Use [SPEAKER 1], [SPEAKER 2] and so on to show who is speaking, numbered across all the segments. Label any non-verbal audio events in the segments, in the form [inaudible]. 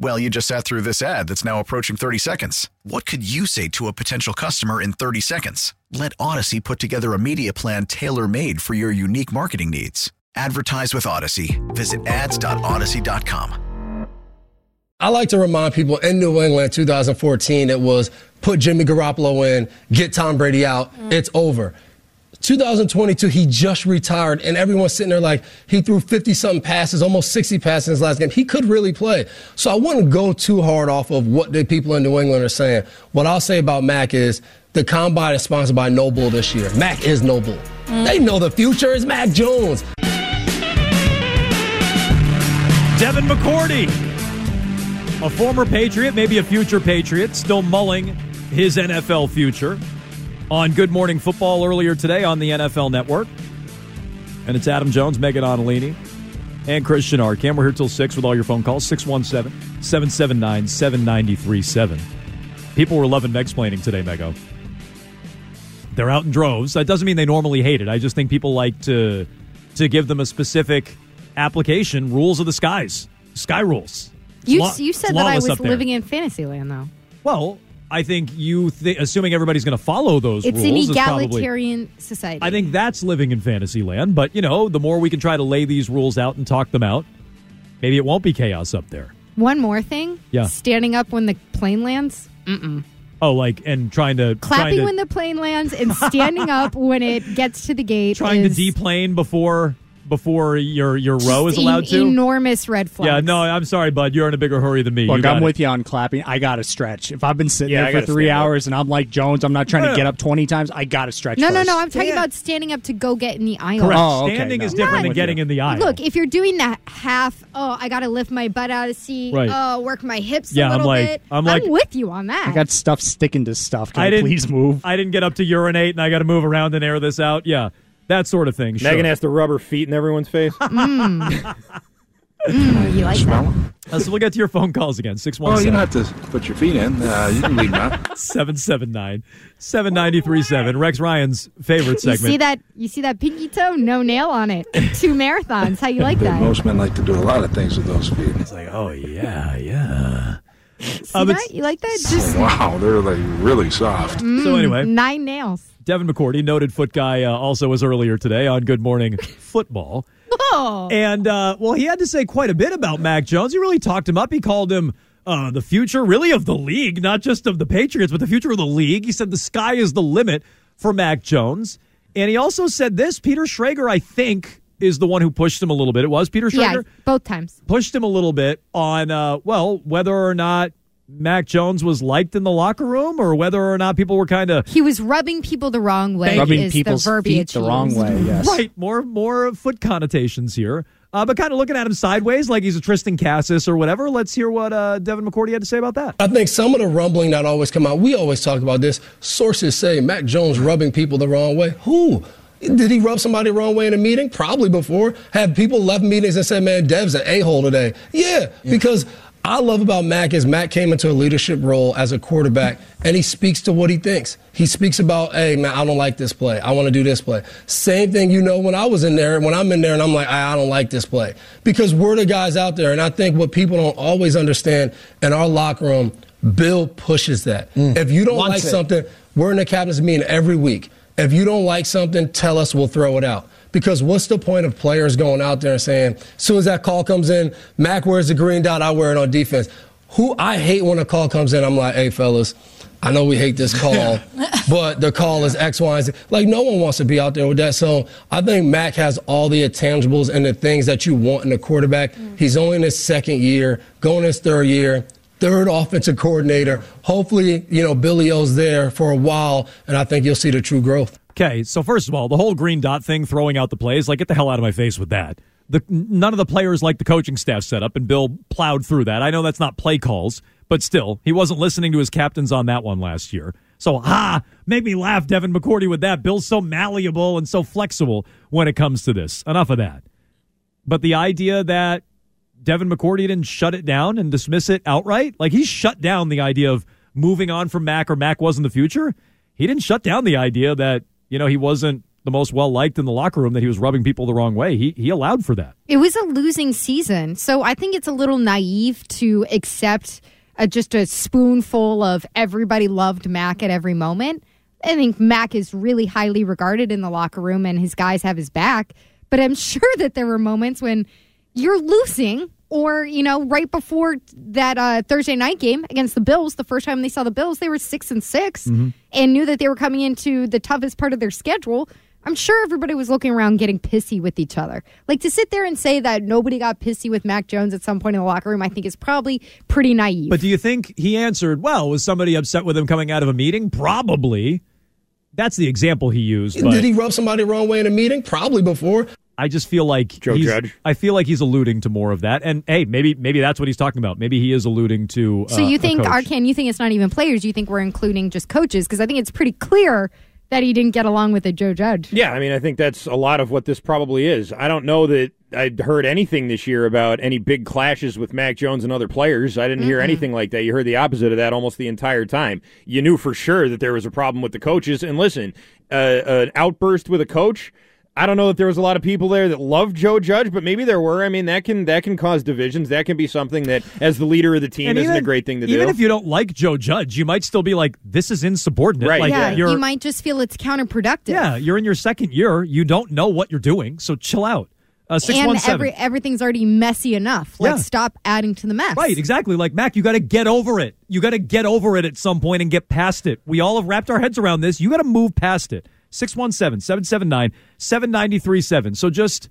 [SPEAKER 1] Well, you just sat through this ad that's now approaching 30 seconds. What could you say to a potential customer in 30 seconds? Let Odyssey put together a media plan tailor made for your unique marketing needs. Advertise with Odyssey. Visit ads.odyssey.com.
[SPEAKER 2] I like to remind people in New England 2014, it was put Jimmy Garoppolo in, get Tom Brady out, it's over. 2022, he just retired, and everyone's sitting there like he threw 50 something passes, almost 60 passes in his last game. He could really play. So I wouldn't go too hard off of what the people in New England are saying. What I'll say about Mac is the combine is sponsored by Noble this year. Mac is Noble. Mm. They know the future is Mac Jones.
[SPEAKER 3] Devin McCourty, a former Patriot, maybe a future Patriot, still mulling his NFL future on Good Morning Football earlier today on the NFL Network. And it's Adam Jones, Megan Ottolini, and Christian Arcand. We're here till 6 with all your phone calls 617 779 7937. People were loving Meg's planning today, Mego. They're out in droves. That doesn't mean they normally hate it. I just think people like to to give them a specific application. Rules of the skies, sky rules. It's
[SPEAKER 4] You,
[SPEAKER 3] law-
[SPEAKER 4] you said that I was living in Fantasyland, though.
[SPEAKER 3] Well, I think you, th- assuming everybody's going to follow those
[SPEAKER 4] It's
[SPEAKER 3] rules,
[SPEAKER 4] an
[SPEAKER 3] is probably.
[SPEAKER 4] egalitarian society.
[SPEAKER 3] I think that's living in fantasy land. But you know, the more we can try to lay these rules out and talk them out, maybe it won't be chaos up there.
[SPEAKER 4] One more thing.
[SPEAKER 3] Yeah.
[SPEAKER 4] Standing up when the plane lands. Mm-mm.
[SPEAKER 3] Oh, like and trying to trying
[SPEAKER 4] Clapping
[SPEAKER 3] to,
[SPEAKER 4] when the plane lands and standing up when it gets to the gate. [laughs]
[SPEAKER 3] trying
[SPEAKER 4] is
[SPEAKER 3] to deplane before before your your row is allowed
[SPEAKER 4] en-
[SPEAKER 3] to.
[SPEAKER 4] Enormous red flag.
[SPEAKER 3] Yeah, no, I'm sorry, bud. You're in a bigger hurry than me.
[SPEAKER 5] Look, I'm
[SPEAKER 3] it.
[SPEAKER 5] with you on clapping. I got to stretch. If I've been sitting
[SPEAKER 3] Yeah,
[SPEAKER 5] there for three
[SPEAKER 3] stand up.
[SPEAKER 5] hours and I'm like Jones, I'm not trying
[SPEAKER 3] No,
[SPEAKER 5] to get up 20 times. I got to stretch.
[SPEAKER 4] No, no,
[SPEAKER 5] first.
[SPEAKER 4] no. I'm talking about standing up to go get in the aisle.
[SPEAKER 3] Correct.
[SPEAKER 5] Oh, okay,
[SPEAKER 3] Standing
[SPEAKER 5] no.
[SPEAKER 3] is different than
[SPEAKER 5] Not-
[SPEAKER 3] getting in the aisle.
[SPEAKER 4] Look, if you're doing that half, oh, I got to lift my butt out of seat.
[SPEAKER 3] Right.
[SPEAKER 4] Oh, work my hips
[SPEAKER 3] Yeah,
[SPEAKER 4] a
[SPEAKER 3] I'm like-
[SPEAKER 4] bit.
[SPEAKER 3] I'm like-
[SPEAKER 4] with you on that.
[SPEAKER 5] I got stuff sticking to stuff. Can
[SPEAKER 3] I
[SPEAKER 5] I,
[SPEAKER 3] didn't
[SPEAKER 5] please move?
[SPEAKER 3] I didn't get up to urinate, and I got to move around and air this out. Yeah, that sort of thing. Sure.
[SPEAKER 6] Megan has to rub her feet in everyone's face. [laughs]
[SPEAKER 4] Mm, [laughs] you like that?
[SPEAKER 3] Uh, so we'll get to your phone calls again. Six one
[SPEAKER 7] Well, you don't have to put your feet in. Uh, you can leave them out. [laughs]
[SPEAKER 3] 779 7937. Rex Ryan's favorite
[SPEAKER 4] You
[SPEAKER 3] segment.
[SPEAKER 4] see that? You see that pinky toe? No nail on it. Two marathons. How you like that?
[SPEAKER 7] Most men like to do a lot of things with those feet.
[SPEAKER 3] It's like, oh, yeah, yeah.
[SPEAKER 4] See
[SPEAKER 3] Um,
[SPEAKER 4] that? You like that? Just
[SPEAKER 7] Wow, they're like really soft.
[SPEAKER 4] mm,
[SPEAKER 3] So anyway.
[SPEAKER 4] nine nails.
[SPEAKER 3] Devin McCourty, noted foot guy, uh, also was earlier today on Good Morning [laughs] Football.
[SPEAKER 4] Oh,
[SPEAKER 3] And, uh, well, he had to say quite a bit about Mac Jones. He really talked him up. He called him uh, the future, really, of the league, not just of the Patriots, but the future of the league. He said the sky is the limit for Mac Jones. And he also said this Peter Schrager, I think, is the one who pushed him a little bit. It was Peter
[SPEAKER 4] yeah,
[SPEAKER 3] Schrager?
[SPEAKER 4] both times.
[SPEAKER 3] pushed him a little bit on, uh, well, whether or not Mac Jones was liked in the locker room or whether or not people were kind of
[SPEAKER 4] He was rubbing people the wrong way.
[SPEAKER 5] Rubbing
[SPEAKER 4] is
[SPEAKER 5] people's
[SPEAKER 4] the verbiage
[SPEAKER 5] feet the wrong way. Yes.
[SPEAKER 3] right more more foot connotations here, uh, but kind of looking at him sideways like he's a Tristan Cassis or whatever. Let's hear what uh, Devin McCourty had to say about that.
[SPEAKER 2] I think some of the rumbling that always come out, we always talk about this. Sources say Mac Jones rubbing people the wrong way. Who? Did he rub somebody the wrong way in a meeting? Probably before. Have people left meetings and said, man, Dev's an a hole today? Yeah, because I love about Mac is Mac came into a leadership role as a quarterback and he speaks to what he thinks. He speaks about, hey, man, I don't like this play. I want to do this play. Same thing, you know, when I was in there, when I'm in there and I'm like, I don't like this play. Because we're the guys out there. And I think what people don't always understand in our locker room, Bill pushes that. Mm. If you don't
[SPEAKER 8] Wants
[SPEAKER 2] like
[SPEAKER 8] it.
[SPEAKER 2] something, we're in the captain's meeting every week. If you don't like something, tell us, we'll throw it out. Because what's the point of players going out there and saying, as soon as that call comes in, Mac wears the green dot, I wear it on defense. Who I hate when a call comes in, I'm like, hey fellas, I know we hate this call, [laughs] but the call is X, Y, and Z. Like, no one wants to be out there with that. So I think Mac has all the intangibles and the things that you want in a quarterback. Mm-hmm. He's only in his second year, going his third year. Third offensive coordinator. Hopefully, you know, Billy O's there for a while, and I think you'll see the true growth.
[SPEAKER 3] Okay, so first of all, the whole green dot thing, throwing out the plays, like get the hell out of my face with that. The, none of the players like the coaching staff set up, and Bill plowed through that. I know that's not play calls, but still, he wasn't listening to his captains on that one last year. So, ah, make me laugh, Devin McCourty, with that. Bill's so malleable and so flexible when it comes to this. Enough of that. But the idea that Devin McCourty didn't shut it down and dismiss it outright, like he shut down the idea of moving on from Mac or Mac wasn't the future. He didn't shut down the idea that, you know, he wasn't the most well liked in the locker room, that he was rubbing people the wrong way. He, he allowed for that.
[SPEAKER 4] It was a losing season. So I think it's a little naive to accept a, just a spoonful of everybody loved Mac at every moment. I think Mac is really highly regarded in the locker room and his guys have his back. But I'm [laughs] sure that there were moments when you're losing or you know right before that uh, thursday night game against the bills the first time they saw the bills they were six and 6
[SPEAKER 3] Mm-hmm.
[SPEAKER 4] and knew that they were coming into the toughest part of their schedule i'm sure everybody was looking around getting pissy with each other like to sit there and say that nobody got pissy with mac jones at some point in the locker room i think is probably pretty naive
[SPEAKER 3] But do you think he answered, well, was somebody upset with him coming out of a meeting? Probably. That's the example he used. But
[SPEAKER 2] Did he rub somebody the wrong way in a meeting? Probably before.
[SPEAKER 3] I just feel like
[SPEAKER 6] Joe
[SPEAKER 3] he's-
[SPEAKER 6] Judge?
[SPEAKER 3] I feel like he's alluding to more of that. And hey, maybe maybe that's what he's talking about. Maybe he is alluding to.
[SPEAKER 4] so
[SPEAKER 3] uh,
[SPEAKER 4] you think
[SPEAKER 3] coach.
[SPEAKER 4] arcand you think it's not even players you think we're including just coaches because i think it's pretty clear that he didn't get along with the joe judge
[SPEAKER 6] Yeah, I mean, I think that's a lot of what this probably is. I don't know that I'd heard anything this year about any big clashes with Mac Jones and other players. I didn't hear anything like that. You heard the opposite of that almost the entire time. You knew for sure that there was a problem with the coaches. And listen, uh, an outburst with a coach. I don't know that there was a lot of people there that loved Joe Judge, but maybe there were. I mean, that can that can cause divisions. That can be something that, as the leader of the team,
[SPEAKER 3] And
[SPEAKER 6] isn't
[SPEAKER 3] even-
[SPEAKER 6] a great thing to
[SPEAKER 3] even
[SPEAKER 6] do.
[SPEAKER 3] if you don't like Joe Judge, you might still be like, "This is insubordinate."
[SPEAKER 6] Right,
[SPEAKER 3] Like,
[SPEAKER 4] yeah,
[SPEAKER 3] you're,
[SPEAKER 4] you might just feel it's counterproductive.
[SPEAKER 3] yeah, you're in your second year. You don't know what you're doing, so chill out. Uh, six one
[SPEAKER 4] and
[SPEAKER 3] seven.
[SPEAKER 4] every, everything's already messy enough. Let's
[SPEAKER 3] Yeah.
[SPEAKER 4] stop adding to the mess.
[SPEAKER 3] Right, exactly. Like Mac, you got to get over it. You got to get over it at some point and get past it. We all have wrapped our heads around this. You got to move past it. 617 779 7937. So just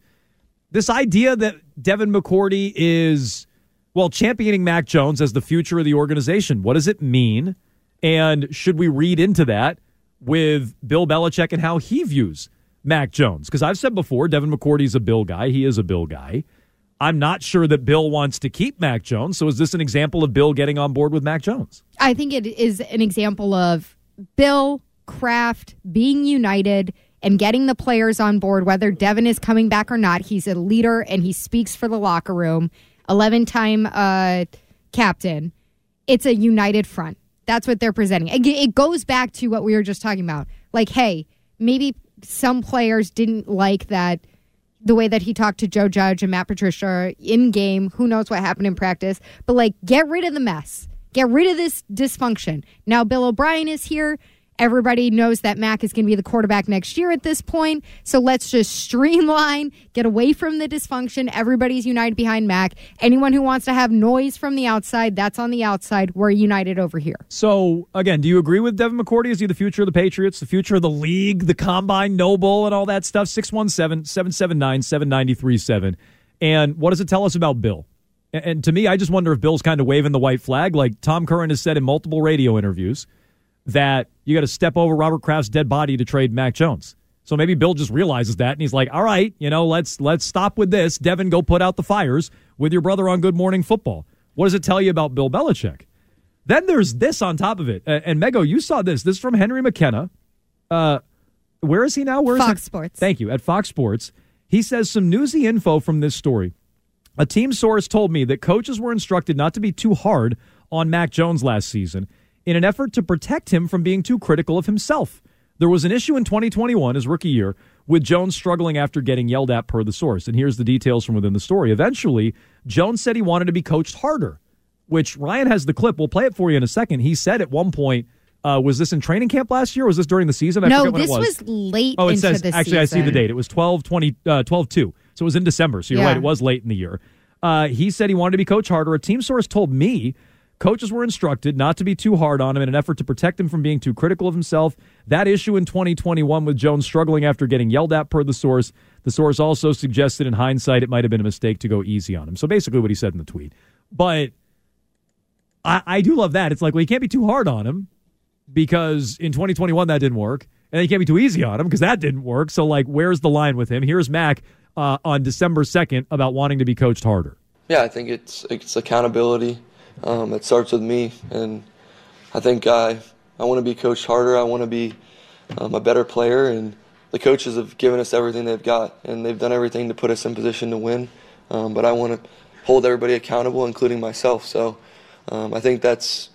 [SPEAKER 3] this idea that Devin McCourty is, well, championing Mac Jones as the future of the organization. What does it mean? And should we read into that with Bill Belichick and how he views Mac Jones? Because I've said before, Devin McCourty's a Bill guy. He is a Bill guy. I'm not sure that Bill wants to keep Mac Jones. So is this an example of Bill getting on board with Mac Jones?
[SPEAKER 4] I think it is an example of Bill Kraft being united and getting the players on board, whether Devin is coming back or not. He's a leader and he speaks for the locker room. 11 time uh, captain. It's a united front. That's what they're presenting. It goes back to what we were just talking about. Like, hey, maybe some players didn't like that the way that he talked to Joe Judge and Matt Patricia in game. Who knows what happened in practice? But like, get rid of the mess. Get rid of this dysfunction. Now Bill O'Brien is here. Everybody knows that Mac is going to be the quarterback next year at this point. So let's just streamline, get away from the dysfunction. Everybody's united behind Mac. Anyone who wants to have noise from the outside, that's on the outside. We're united over here.
[SPEAKER 3] So, again, do you agree with Devin McCourty? Is he the future of the Patriots, the future of the league, the combine, Noble, and all that stuff? 617 779 7937. And what does it tell us about Bill? And, and to me, I just wonder if Bill's kind of waving the white flag. Like Tom Curran has said in multiple radio interviews that you got to step over Robert Kraft's dead body to trade Mac Jones. So maybe Bill just realizes that and he's like, "All right, you know, let's let's stop with this. Devin, go put out the fires with your brother on Good Morning Football." What does it tell you about Bill Belichick? Then there's this on top of it. And Mego, you saw this. This is from Henry McKenna. Uh, where is he now? Where is
[SPEAKER 4] Fox
[SPEAKER 3] he?
[SPEAKER 4] Sports.
[SPEAKER 3] Thank you. At Fox Sports. He says some newsy info from this story. A team source told me that coaches were instructed not to be too hard on Mac Jones last season in an effort to protect him from being too critical of himself. There was an issue in 2021, his rookie year, with Jones struggling after getting yelled at per the source. And here's the details from within the story. Eventually, Jones said he wanted to be coached harder, which Ryan has the clip. We'll play it for you in a second. He said at one point, uh, was this in training camp last year? Or was this during the season? I
[SPEAKER 4] no, this
[SPEAKER 3] it
[SPEAKER 4] was. late
[SPEAKER 3] Oh, it
[SPEAKER 4] into
[SPEAKER 3] says actually I see the date. It was 12 20 uh, 12 2. So it was in December. So you're
[SPEAKER 4] Yeah.
[SPEAKER 3] right, it was late in the year. Uh, he said he wanted to be coach harder. A team source told me Coaches were instructed not to be too hard on him in an effort to protect him from being too critical of himself. That issue in 2021 with Jones struggling after getting yelled at per the source. The source also suggested in hindsight it might have been a mistake to go easy on him. So basically what he said in the tweet. But I, I do love that. It's like, well, you can't be too hard on him because in 2021 that didn't work. And you can't be too easy on him because that didn't work. So, like, where's the line with him? Here's Mac uh, on December 2nd about wanting to be coached harder.
[SPEAKER 8] Yeah, I think it's it's accountability. Um, it starts with me, and I think I I want to be coached harder. I want to be um, a better player, and the coaches have given us everything they've got, and they've done everything to put us in position to win. Um, but I want to hold everybody accountable, including myself. So um, I think that's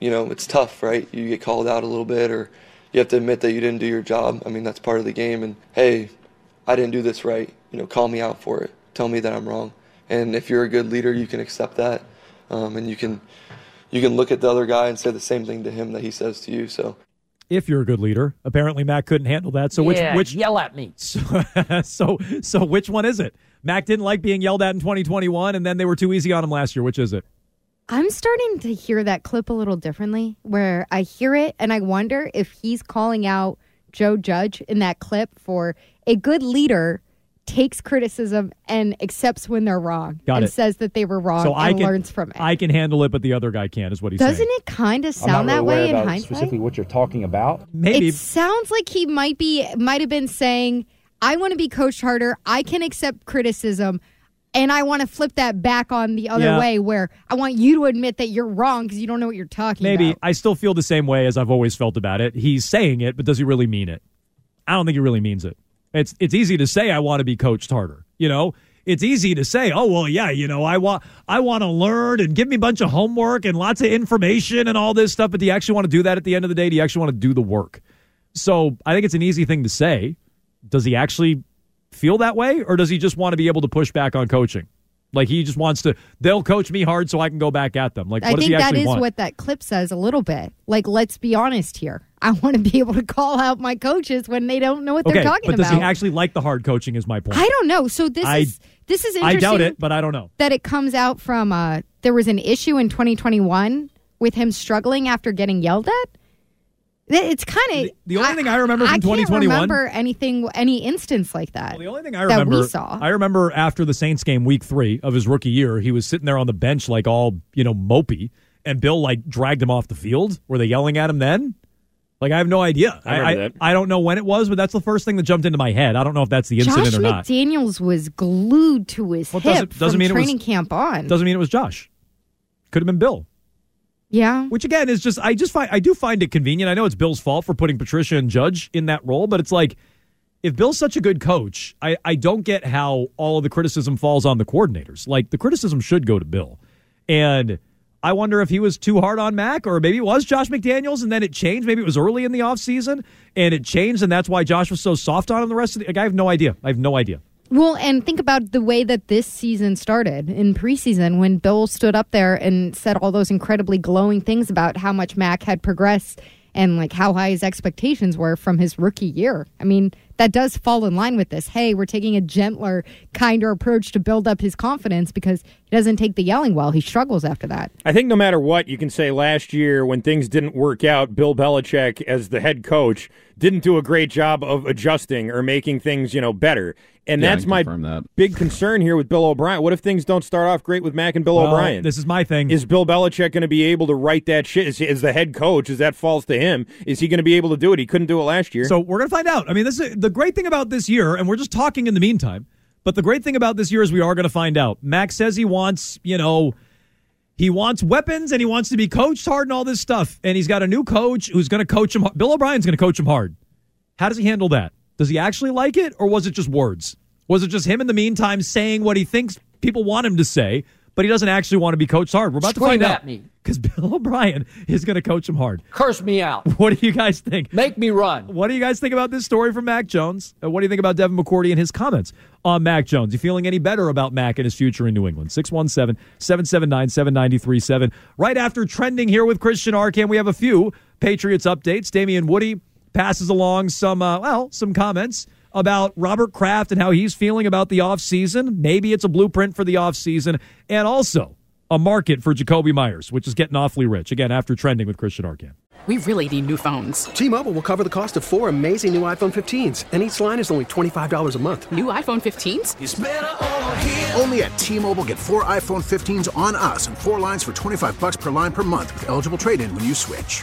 [SPEAKER 8] you know it's tough, right? You get called out a little bit, or you have to admit that you didn't do your job. I mean that's part of the game. And hey, I didn't do this right. You know, call me out for it. Tell me that I'm wrong. And if you're a good leader, you can accept that, um, and you can you can look at the other guy and say the same thing to him that he says to you. So
[SPEAKER 3] if you're a good leader. Apparently, Mac couldn't handle that. So which
[SPEAKER 9] Yeah,
[SPEAKER 3] which
[SPEAKER 9] yell at me? [laughs]
[SPEAKER 3] So, so so which one is it? Mac didn't like being yelled at in 2021, and then they were too easy on him last year. Which is it?
[SPEAKER 4] I'm starting to hear that clip a little differently, where I hear it and I wonder if he's calling out Joe Judge in that clip for a good leader takes criticism and accepts when they're wrong
[SPEAKER 3] Got
[SPEAKER 4] and
[SPEAKER 3] it.
[SPEAKER 4] says that they were wrong
[SPEAKER 3] so I can
[SPEAKER 4] learns from it.
[SPEAKER 3] I can handle it, but the other guy can't. Is what he's saying.
[SPEAKER 4] Doesn't
[SPEAKER 3] saying.
[SPEAKER 4] it kind of sound that way in hindsight?
[SPEAKER 10] specifically what you're talking about.
[SPEAKER 3] Maybe
[SPEAKER 4] It sounds like he might be might have been saying, "I want to be coached harder. I can accept criticism." And I want to flip that back on the other
[SPEAKER 3] Yeah.
[SPEAKER 4] way, where I want you to admit that you're wrong because you don't know what you're talking
[SPEAKER 3] Maybe
[SPEAKER 4] about.
[SPEAKER 3] I still feel the same way as I've always felt about it. He's saying it, but does he really mean it? I don't think he really means it. It's it's easy to say I want to be coached harder. You know, it's easy to say, oh well, yeah, you know, I want I want to learn and give me a bunch of homework and lots of information and all this stuff. But do you actually want to do that at the end of the day? Do you actually want to do the work? So I think it's an easy thing to say. Does he actually feel that way, or does he just want to be able to push back on coaching? Like he just wants to. They'll coach me hard so I can go back at them. Like what
[SPEAKER 4] I think that
[SPEAKER 3] want?
[SPEAKER 4] what that clip says a little bit. Like, let's be honest here. I want to be able to call out my coaches when they don't know what
[SPEAKER 3] okay,
[SPEAKER 4] they're talking about.
[SPEAKER 3] but does
[SPEAKER 4] about.
[SPEAKER 3] he actually like the hard coaching? Is my point.
[SPEAKER 4] I don't know. So this
[SPEAKER 3] I-
[SPEAKER 4] is this is
[SPEAKER 3] I doubt it, but I don't know.
[SPEAKER 4] that it comes out from uh, there was an issue in 2021 with him struggling after getting yelled at. It's kind of
[SPEAKER 3] The only thing I remember from
[SPEAKER 4] I can't
[SPEAKER 3] 2021
[SPEAKER 4] remember anything, any instance like that.
[SPEAKER 3] The only thing I
[SPEAKER 4] that
[SPEAKER 3] remember,
[SPEAKER 4] we saw.
[SPEAKER 3] I remember after the Saints game, week three of his rookie year, he was sitting there on the bench like all you know mopey, and Bill like dragged him off the field. Were they yelling at him then? Like I have no idea.
[SPEAKER 6] I
[SPEAKER 3] I,
[SPEAKER 6] that.
[SPEAKER 3] I don't know when it was, but that's the first thing that jumped into my head. I don't know if that's the incident
[SPEAKER 4] Josh
[SPEAKER 3] or not.
[SPEAKER 4] McDaniels was glued to his
[SPEAKER 3] Well,
[SPEAKER 4] hip
[SPEAKER 3] doesn't- doesn't
[SPEAKER 4] from
[SPEAKER 3] mean it was-
[SPEAKER 4] training camp on.
[SPEAKER 3] Doesn't mean it was Josh. Could have been Bill.
[SPEAKER 4] yeah,
[SPEAKER 3] Which again is just I just find I do find it convenient. I know it's Bill's fault for putting Patricia and Judge in that role, but it's like if Bill's such a good coach, I, I don't get how all of the criticism falls on the coordinators. Like the criticism should go to Bill. And I wonder if he was too hard on Mac or maybe it was Josh McDaniels and then it changed. Maybe it was early in the offseason and it changed and that's why Josh was so soft on him the rest of the like, I have no idea. I have no idea.
[SPEAKER 4] Well, and think about the way that this season started in preseason when Bill stood up there and said all those incredibly glowing things about how much Mac had progressed and like how high his expectations were from his rookie year. I mean, that does fall in line with this. Hey, we're taking a gentler, kinder approach to build up his confidence because he doesn't take the yelling well. He struggles after that.
[SPEAKER 6] I think no matter what, you can say last year when things didn't work out, Bill Belichick, as the head coach, didn't do a great job of adjusting or making things, you know, better. And
[SPEAKER 11] Yeah,
[SPEAKER 6] that's my
[SPEAKER 11] that.
[SPEAKER 6] big concern here with Bill O'Brien. What if things don't start off great with Mac and Bill
[SPEAKER 3] Well,
[SPEAKER 6] O'Brien?
[SPEAKER 3] This is my thing.
[SPEAKER 6] Is Bill Belichick going to be able to write that shit? Is, is the head coach, Is that falls to him, is he going to be able to do it? He couldn't do it last year.
[SPEAKER 3] So we're going to find out. I mean, this is the great thing about this year, and we're just talking in the meantime. But the great thing about this year is we are going to find out. Mac says he wants, you know, he wants weapons and he wants to be coached hard and all this stuff. And he's got a new coach who's going to coach him. Bill O'Brien's going to coach him hard. How does he handle that? Does he actually like it, or was it just words? Was it just him in the meantime saying what he thinks people want him to say, but he doesn't actually want to be coached hard? We're about
[SPEAKER 9] Scream
[SPEAKER 3] to find
[SPEAKER 9] at
[SPEAKER 3] out
[SPEAKER 9] me.
[SPEAKER 3] because Bill [laughs] O'Brien is going to coach him hard.
[SPEAKER 9] Curse me out. [laughs]
[SPEAKER 3] What do you guys think?
[SPEAKER 9] Make me run.
[SPEAKER 3] What do you guys think about this story from Mac Jones? And what do you think about Devin McCourty and his comments on Mac Jones? You feeling any better about Mac and his future in New England? 617 779 7937. Right after trending here with Christian Arcand, we have a few Patriots updates. Damien Woody passes along some, uh, well, some comments about Robert Kraft and how he's feeling about the offseason. Maybe it's a blueprint for the offseason. And also, a market for Jakobi Meyers, which is getting awfully rich again after trending with Christian Arcand.
[SPEAKER 12] We really need new phones.
[SPEAKER 13] T-Mobile will cover the cost of four amazing new iPhone 15s, and each line is only $25 a month.
[SPEAKER 12] New iPhone 15s?
[SPEAKER 14] Only at T-Mobile get four iPhone 15s on us and four lines for 25 bucks per line per month with eligible trade-in when you switch.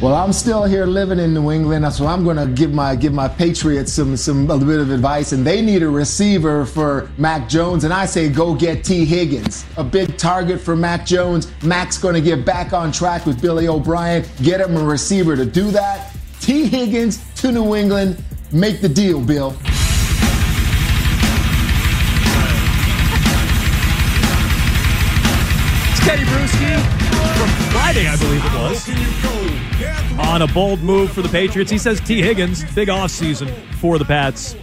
[SPEAKER 9] Well, I'm still here living in New England, so I'm going to give my give my Patriots some some a little bit of advice, and they need a receiver for Mac Jones, and I say go get Tee Higgins, a big target for Mac Jones. Mac's going to get back on track with Billy O'Brien, get him a receiver to do that. Tee Higgins to New England, make the deal, Bill.
[SPEAKER 3] It's Tedy Bruschi from Friday, I believe it was. On a bold move for the Patriots. He says Tee Higgins, big offseason for the Pats.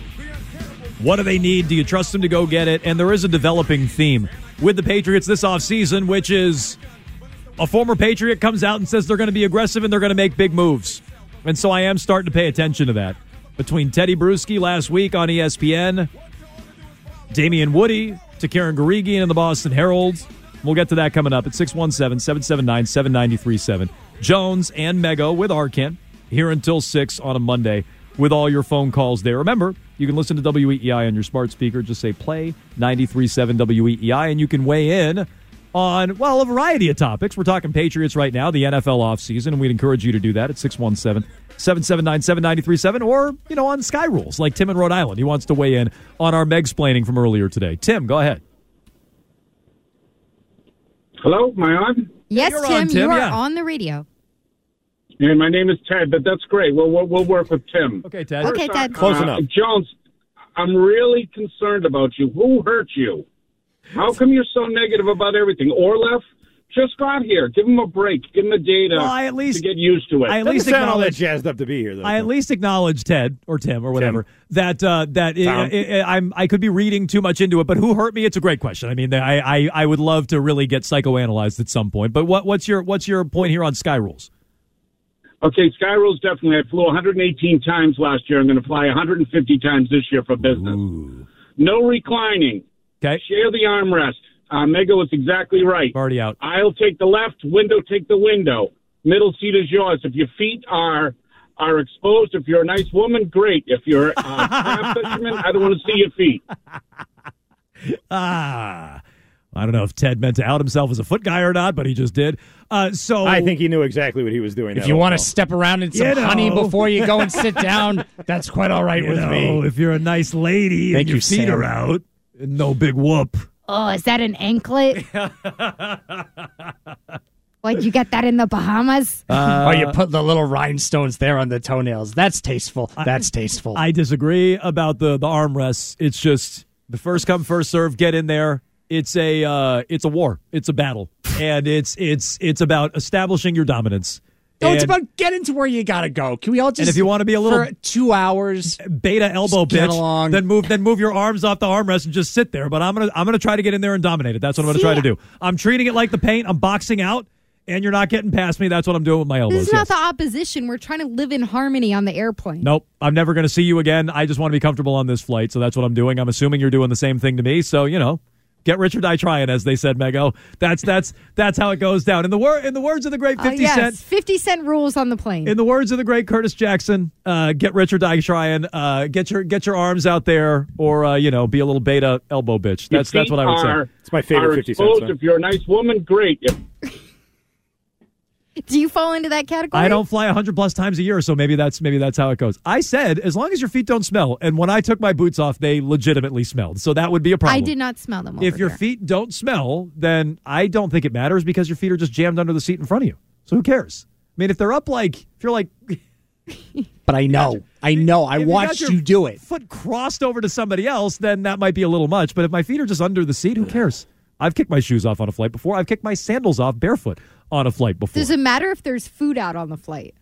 [SPEAKER 3] What do they need? Do you trust them to go get it? And there is a developing theme with the Patriots this offseason, which is a former Patriot comes out and says they're going to be aggressive and they're going to make big moves. And so I am starting to pay attention to that. Between Tedy Bruschi last week on ESPN, Damien Woody to Karen Guregian and the Boston Herald. We'll get to that coming up at 617 779 7937. Jones and Mego with Arcand here until 6 on a Monday with all your phone calls there. Remember, you can listen to WEEI on your smart speaker. Just say play 937 WEEI, and you can weigh in on, well, a variety of topics. We're talking Patriots right now, the NFL offseason, and we'd encourage you to do that at 617 779 7937 or, you know, on Sky Rules, like Tim in Rhode Island. He wants to weigh in on our Meg splaining from earlier today. Tim, go ahead.
[SPEAKER 10] Hello, am I on?
[SPEAKER 4] Yes,
[SPEAKER 3] you're
[SPEAKER 4] Tim,
[SPEAKER 3] on, Tim,
[SPEAKER 4] you are
[SPEAKER 3] yeah.
[SPEAKER 4] on the radio.
[SPEAKER 10] And my name is Ted, but that's great. We'll we'll, we'll work with Tim.
[SPEAKER 3] Okay, Ted.
[SPEAKER 4] Okay,
[SPEAKER 10] First,
[SPEAKER 4] Ted.
[SPEAKER 10] uh,
[SPEAKER 6] Close enough.
[SPEAKER 10] Jones, I'm really concerned about you. Who hurt you? How come you're so negative about everything? Orlef just got here. Give him a break. Give him the data
[SPEAKER 3] Well, I at least-
[SPEAKER 10] to get used to it.
[SPEAKER 3] I at
[SPEAKER 6] Doesn't
[SPEAKER 3] least
[SPEAKER 6] sound all that jazzed up to be here, though.
[SPEAKER 3] I at least acknowledge Ted or Tim or whatever that uh, that i
[SPEAKER 6] Tom.
[SPEAKER 3] i i I'm I could be reading too much into it, but who hurt me? It's a great question. I mean, I, I I would love to really get psychoanalyzed at some point. But what what's your what's your point here on Sky Rules?
[SPEAKER 10] Okay, Sky Rules definitely. I flew 118 times last year. I'm going to fly 150 times this year for business. No reclining.
[SPEAKER 3] Okay,
[SPEAKER 10] Share the armrest. Uh, Mega was exactly right.
[SPEAKER 3] already out.
[SPEAKER 10] I'll take the left window, take the window. Middle seat is yours. If your feet are are exposed, if you're a nice woman, great. If you're [laughs] a crab fisherman, I don't want to see your feet. [laughs]
[SPEAKER 3] Ah. I don't know if Ted meant to out himself as a foot guy or not, but he just did. Uh, so
[SPEAKER 6] I think he knew exactly what he was doing.
[SPEAKER 5] If you want to step around in some
[SPEAKER 3] You know.
[SPEAKER 5] honey before you go and sit down, [laughs] that's quite all right
[SPEAKER 3] you
[SPEAKER 5] with
[SPEAKER 3] know,
[SPEAKER 5] me.
[SPEAKER 3] if you're a nice lady
[SPEAKER 5] Thank
[SPEAKER 3] and your
[SPEAKER 5] you,
[SPEAKER 3] feet
[SPEAKER 5] Sam.
[SPEAKER 3] are out, no big whoop.
[SPEAKER 4] Oh, is that an anklet? [laughs] Why'd you get that in the Bahamas?
[SPEAKER 5] oh, you put the little rhinestones there on the toenails. That's tasteful. That's tasteful.
[SPEAKER 3] I disagree about the the armrests. It's just the first come first serve. Get in there. It's a uh, it's a war. It's a battle, and it's it's it's about establishing your dominance.
[SPEAKER 5] No, it's about getting to where you gotta go. Can we all just
[SPEAKER 3] And if you want to be a little
[SPEAKER 5] two hours?
[SPEAKER 3] beta elbow bitch,
[SPEAKER 5] along.
[SPEAKER 3] then move then move your arms off the armrest and just sit there. But I'm gonna I'm gonna try to get in there and dominate it. That's what I'm gonna try to do. I'm treating it like the paint. I'm boxing out, and you're not getting past me. That's what I'm doing with my elbows.
[SPEAKER 4] This is not
[SPEAKER 3] yes.
[SPEAKER 4] the opposition. We're trying to live in harmony on the airplane.
[SPEAKER 3] Nope. I'm never going to see you again. I just want to be comfortable on this flight. So that's what I'm doing. I'm assuming you're doing the same thing to me. So, you know, get rich or die trying, as they said, Mego. That's that's that's how it goes down. In the word in the words of the great
[SPEAKER 4] Oh,
[SPEAKER 3] 50
[SPEAKER 4] yes,
[SPEAKER 3] Cent.
[SPEAKER 4] 50 cent rules on the plane.
[SPEAKER 3] In the words of the great Curtis Jackson, uh, get rich or die trying. Uh, get your get your arms out there, or uh, you know, be a little beta elbow bitch. That's that's what I would
[SPEAKER 10] are,
[SPEAKER 3] say.
[SPEAKER 6] It's my favorite 50 Cent
[SPEAKER 10] exposed. If you're a nice woman, great. If
[SPEAKER 4] Do you fall into that category?
[SPEAKER 3] I don't fly 100 plus times a year, so maybe that's maybe that's how it goes. I said as long as your feet don't smell, and when I took my boots off, they legitimately smelled. So that would be a problem.
[SPEAKER 4] I did not smell them.
[SPEAKER 3] If your
[SPEAKER 4] here.
[SPEAKER 3] feet don't smell, then I don't think it matters because your feet are just jammed under the seat in front of you. So who cares? I mean, if they're up like if you're like [laughs]
[SPEAKER 5] But I know, I know, I
[SPEAKER 3] if you got
[SPEAKER 5] watched
[SPEAKER 3] your
[SPEAKER 5] you do it.
[SPEAKER 3] Foot crossed over to somebody else, then that might be a little much. But if my feet are just under the seat, who cares? I've kicked my shoes off on a flight before. I've kicked my sandals off barefoot on a flight before.
[SPEAKER 4] Does it matter if there's food out on the flight?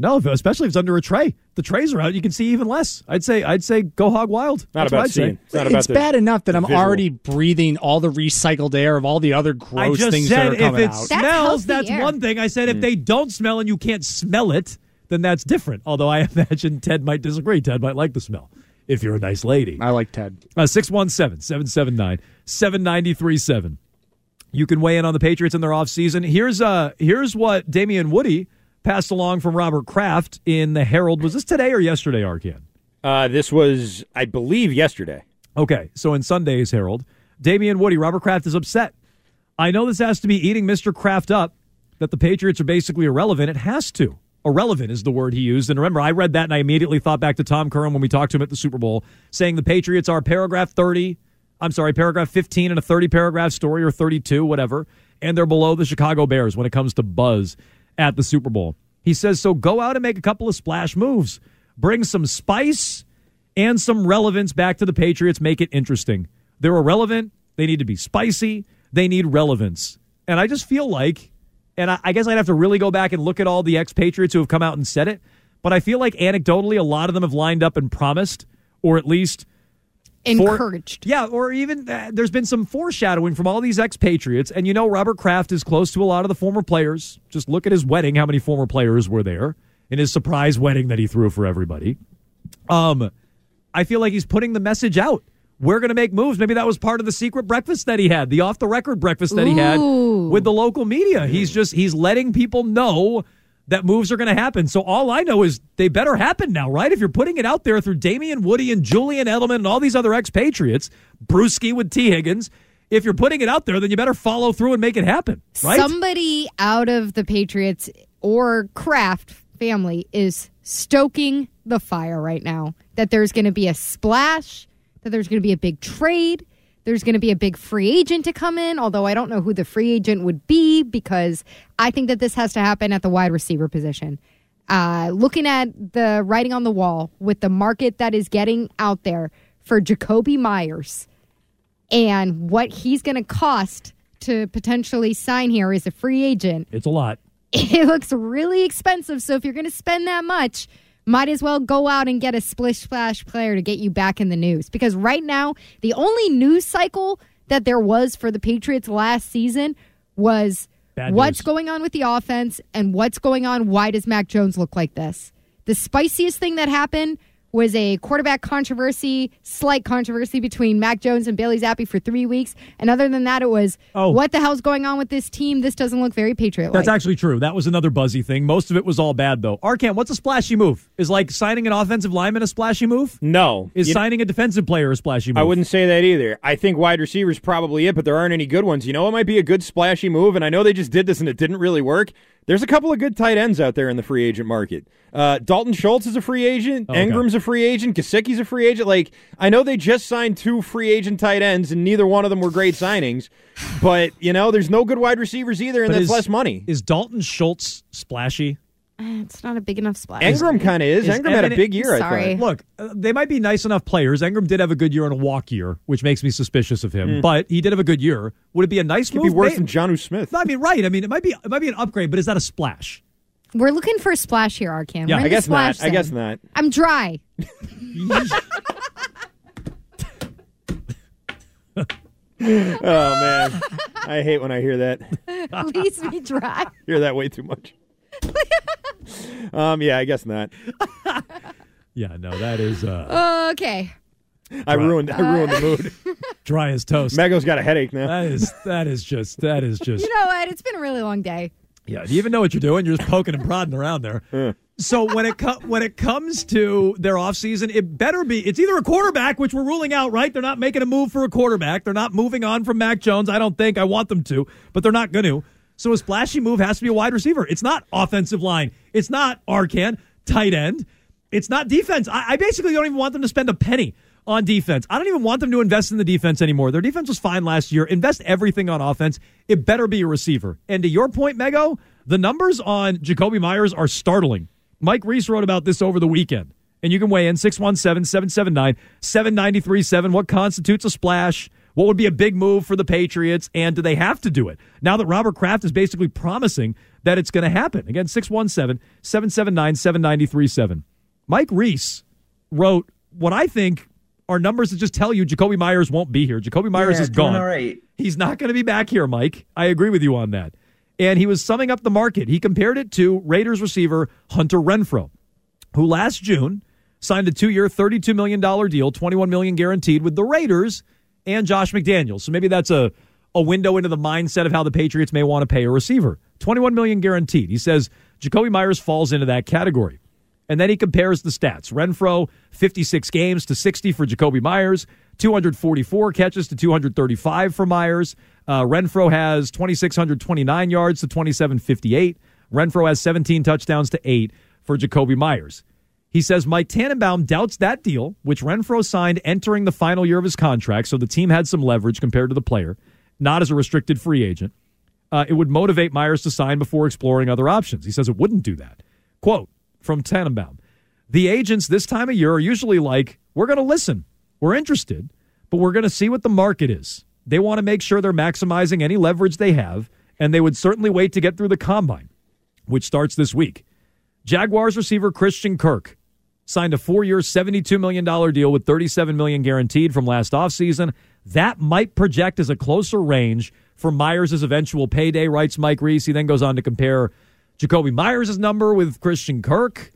[SPEAKER 3] No, especially if it's under a tray. The trays are out, you can see even less. I'd say I'd say go hog wild. That's what I'd say.
[SPEAKER 5] it's bad enough that I'm already breathing all the recycled air of all the other
[SPEAKER 3] I
[SPEAKER 5] gross
[SPEAKER 3] just
[SPEAKER 5] things
[SPEAKER 3] said
[SPEAKER 5] that are coming out.
[SPEAKER 3] if it
[SPEAKER 5] out.
[SPEAKER 3] smells, that's, one thing. I said if they don't smell and you can't smell it, then that's different. Although I [laughs] imagine Ted might disagree. Ted might like the smell if you're a nice lady.
[SPEAKER 5] I like Ted.
[SPEAKER 3] Uh, 617 779 7937. You can weigh in on the Patriots in their offseason. Here's uh here's what Damien Woody passed along from Robert Kraft in the Herald. Was this today or yesterday, Arcand?
[SPEAKER 6] Uh, this was, I believe, yesterday.
[SPEAKER 3] Okay, so in Sunday's Herald, Damien Woody, Robert Kraft is upset. I know this has to be eating Mr. Kraft up, that the Patriots are basically irrelevant. It has to. Irrelevant is the word he used. And remember, I read that and I immediately thought back to Tom Curran when we talked to him at the Super Bowl, saying the Patriots are paragraph 30, I'm sorry, paragraph 15 in a 30 paragraph story or 32, whatever, and they're below the Chicago Bears when it comes to buzz at the Super Bowl. He says, so go out and make a couple of splash moves. Bring some spice and some relevance back to the Patriots. Make it interesting. They're irrelevant. They need to be spicy. They need relevance. And I just feel like, and I, I guess I'd have to really go back and look at all the ex Patriots who have come out and said it, but I feel like anecdotally, a lot of them have lined up and promised, or at least for-
[SPEAKER 4] Encouraged.
[SPEAKER 3] yeah, or even uh, there's been some foreshadowing from all these expatriates. And you know, Robert Kraft is close to a lot of the former players. Just look at his wedding, how many former players were there in his surprise wedding that he threw for everybody. Um, I feel like he's putting the message out. We're going to make moves. Maybe that was part of the secret breakfast that he had, the off the record breakfast that he had with the local media. He's just he's letting people know that moves are going to happen. So all I know is they better happen now, right? If you're putting it out there through Damien Woody and Julian Edelman and all these other expatriates, Bruschi with Tee Higgins, if you're putting it out there, then you better follow through and make it happen, right?
[SPEAKER 4] Somebody out of the Patriots or Kraft family is stoking the fire right now. That there's going to be a splash, that there's going to be a big trade, there's going to be a big free agent to come in, although I don't know who the free agent would be because I think that this has to happen at the wide receiver position. Uh, looking at the writing on the wall with the market that is getting out there for Jakobi Meyers and what he's going to cost to potentially sign here as a free agent,
[SPEAKER 3] it's a lot. [laughs]
[SPEAKER 4] it looks really expensive. So if you're going to spend that much, might as well go out and get a splish splash player to get you back in the news. Because right now, the only news cycle that there was for the Patriots last season was
[SPEAKER 11] Bad
[SPEAKER 4] what's
[SPEAKER 11] news.
[SPEAKER 4] going on with the offense and what's going on. Why does Mac Jones look like this? The spiciest thing that happened was a quarterback controversy, slight controversy between Mac Jones and Bailey Zappe for three weeks. And other than that, it was
[SPEAKER 3] Oh.
[SPEAKER 4] what the hell's going on with this team? This doesn't look very Patriot like.
[SPEAKER 3] That's actually true. That was another buzzy thing. Most of it was all bad, though. Arcand, what's a splashy move? Is like signing an offensive lineman a splashy move?
[SPEAKER 6] No.
[SPEAKER 3] Is
[SPEAKER 6] You-
[SPEAKER 3] signing a defensive player a splashy move?
[SPEAKER 6] I wouldn't say that either. I think wide receiver's probably it, but there aren't any good ones. You know what might be a good splashy move? And I know they just did this and it didn't really work. There's a couple of good tight ends out there in the free agent market. Uh, Dalton Schultz is a free agent.
[SPEAKER 3] Oh, Okay.
[SPEAKER 6] Engram's a free agent. Gesicki's a free agent. Like I know they just signed two free agent tight ends, and neither one of them were great signings. But you know, there's no good wide receivers either, and
[SPEAKER 3] But
[SPEAKER 6] that's
[SPEAKER 3] is-
[SPEAKER 6] less money.
[SPEAKER 3] Is Dalton Schultz splashy?
[SPEAKER 4] Eh, It's not a big enough splash.
[SPEAKER 6] Engram kind of is. Engram had a big year. I
[SPEAKER 4] Sorry.
[SPEAKER 6] thought.
[SPEAKER 3] Look, uh, they might be nice enough players. Engram did have a good year in a walk year, which makes me suspicious of him.
[SPEAKER 6] Hmm.
[SPEAKER 3] But he did have a good year. Would it be a nice
[SPEAKER 6] Could
[SPEAKER 3] move?
[SPEAKER 6] be worse
[SPEAKER 3] May-
[SPEAKER 6] than Jonnu Smith.
[SPEAKER 3] No, I mean, right. I mean, it might be it might be an upgrade, but is that a splash?
[SPEAKER 4] We're looking for a splash here, Arcand.
[SPEAKER 3] Yeah,
[SPEAKER 6] I guess not.
[SPEAKER 4] splash
[SPEAKER 6] I guess not.
[SPEAKER 4] I'm dry. [laughs]
[SPEAKER 6] Oh man, I hate when I hear that. [laughs]
[SPEAKER 4] Leaves me dry.
[SPEAKER 6] hear that way too much. Um, yeah, I guess not. [laughs]
[SPEAKER 3] Yeah, no, that is uh,
[SPEAKER 4] Okay.
[SPEAKER 6] I ruined. I ruined the mood. [laughs]
[SPEAKER 3] dry as toast.
[SPEAKER 6] Mego's got a headache now.
[SPEAKER 3] That is that is just that is just
[SPEAKER 4] You know what? It's been a really long day.
[SPEAKER 3] Yeah, do you even know what you're doing? You're just poking and prodding around there. [laughs] So when it co- when it comes to their offseason, it better be it's either a quarterback, which we're ruling out, right? They're not making a move for a quarterback. They're not moving on from Mac Jones. I don't think I want them to, but they're not going to. So a splashy move has to be a wide receiver. It's not offensive line. It's not Arcand, tight end. It's not defense. I, I basically don't even want them to spend a penny on defense. I don't even want them to invest in the defense anymore. Their defense was fine last year. Invest everything on offense. It better be a receiver. And to your point, Mego, the numbers on Jakobi Meyers are startling. Mike Reiss wrote about this over the weekend. And you can weigh in 617 779 7937. What constitutes a splash? What would be a big move for the Patriots? And do they have to do it? Now that Robert Kraft is basically promising that it's going to happen. Again, 617 779 7937. Mike Reiss wrote what I think are numbers that just tell you Jakobi Meyers won't be here. Jakobi Meyers
[SPEAKER 11] Yeah,
[SPEAKER 3] is gone.
[SPEAKER 11] all right.
[SPEAKER 3] He's not going to be back here, Mike. I agree with you on that. And he was summing up the market. He compared it to Raiders receiver Hunter Renfrow, who last June signed a two-year, $32 million deal, $21 million guaranteed with the Raiders and Josh McDaniels. So maybe that's a, a window into the mindset of how the Patriots may want to pay a receiver. 21 million guaranteed. He says Jakobi Meyers falls into that category. And then he compares the stats. Renfrow, 56 games to 60 for Jakobi Meyers, 244 catches to 235 for Meyers. Uh, Renfrow has 2,629 yards to 2,758. Renfrow has 17 touchdowns to 8 for Jakobi Meyers. He says Mike Tannenbaum doubts that deal, which Renfrow signed entering the final year of his contract, so the team had some leverage compared to the player, not as a restricted free agent. Uh, it would motivate Meyers to sign before exploring other options. He says it wouldn't do that. Quote from Tannenbaum The agents this time of year are usually like, we're going to listen, we're interested, but we're going to see what the market is. They want to make sure they're maximizing any leverage they have, and they would certainly wait to get through the combine, which starts this week. Jaguars receiver Christian Kirk signed a four-year, $72 million deal with 37 million guaranteed from last offseason. That might project as a closer range for Meyers' eventual payday, writes Mike Reiss. He then goes on to compare Jakobi Meyers' number with Christian Kirk.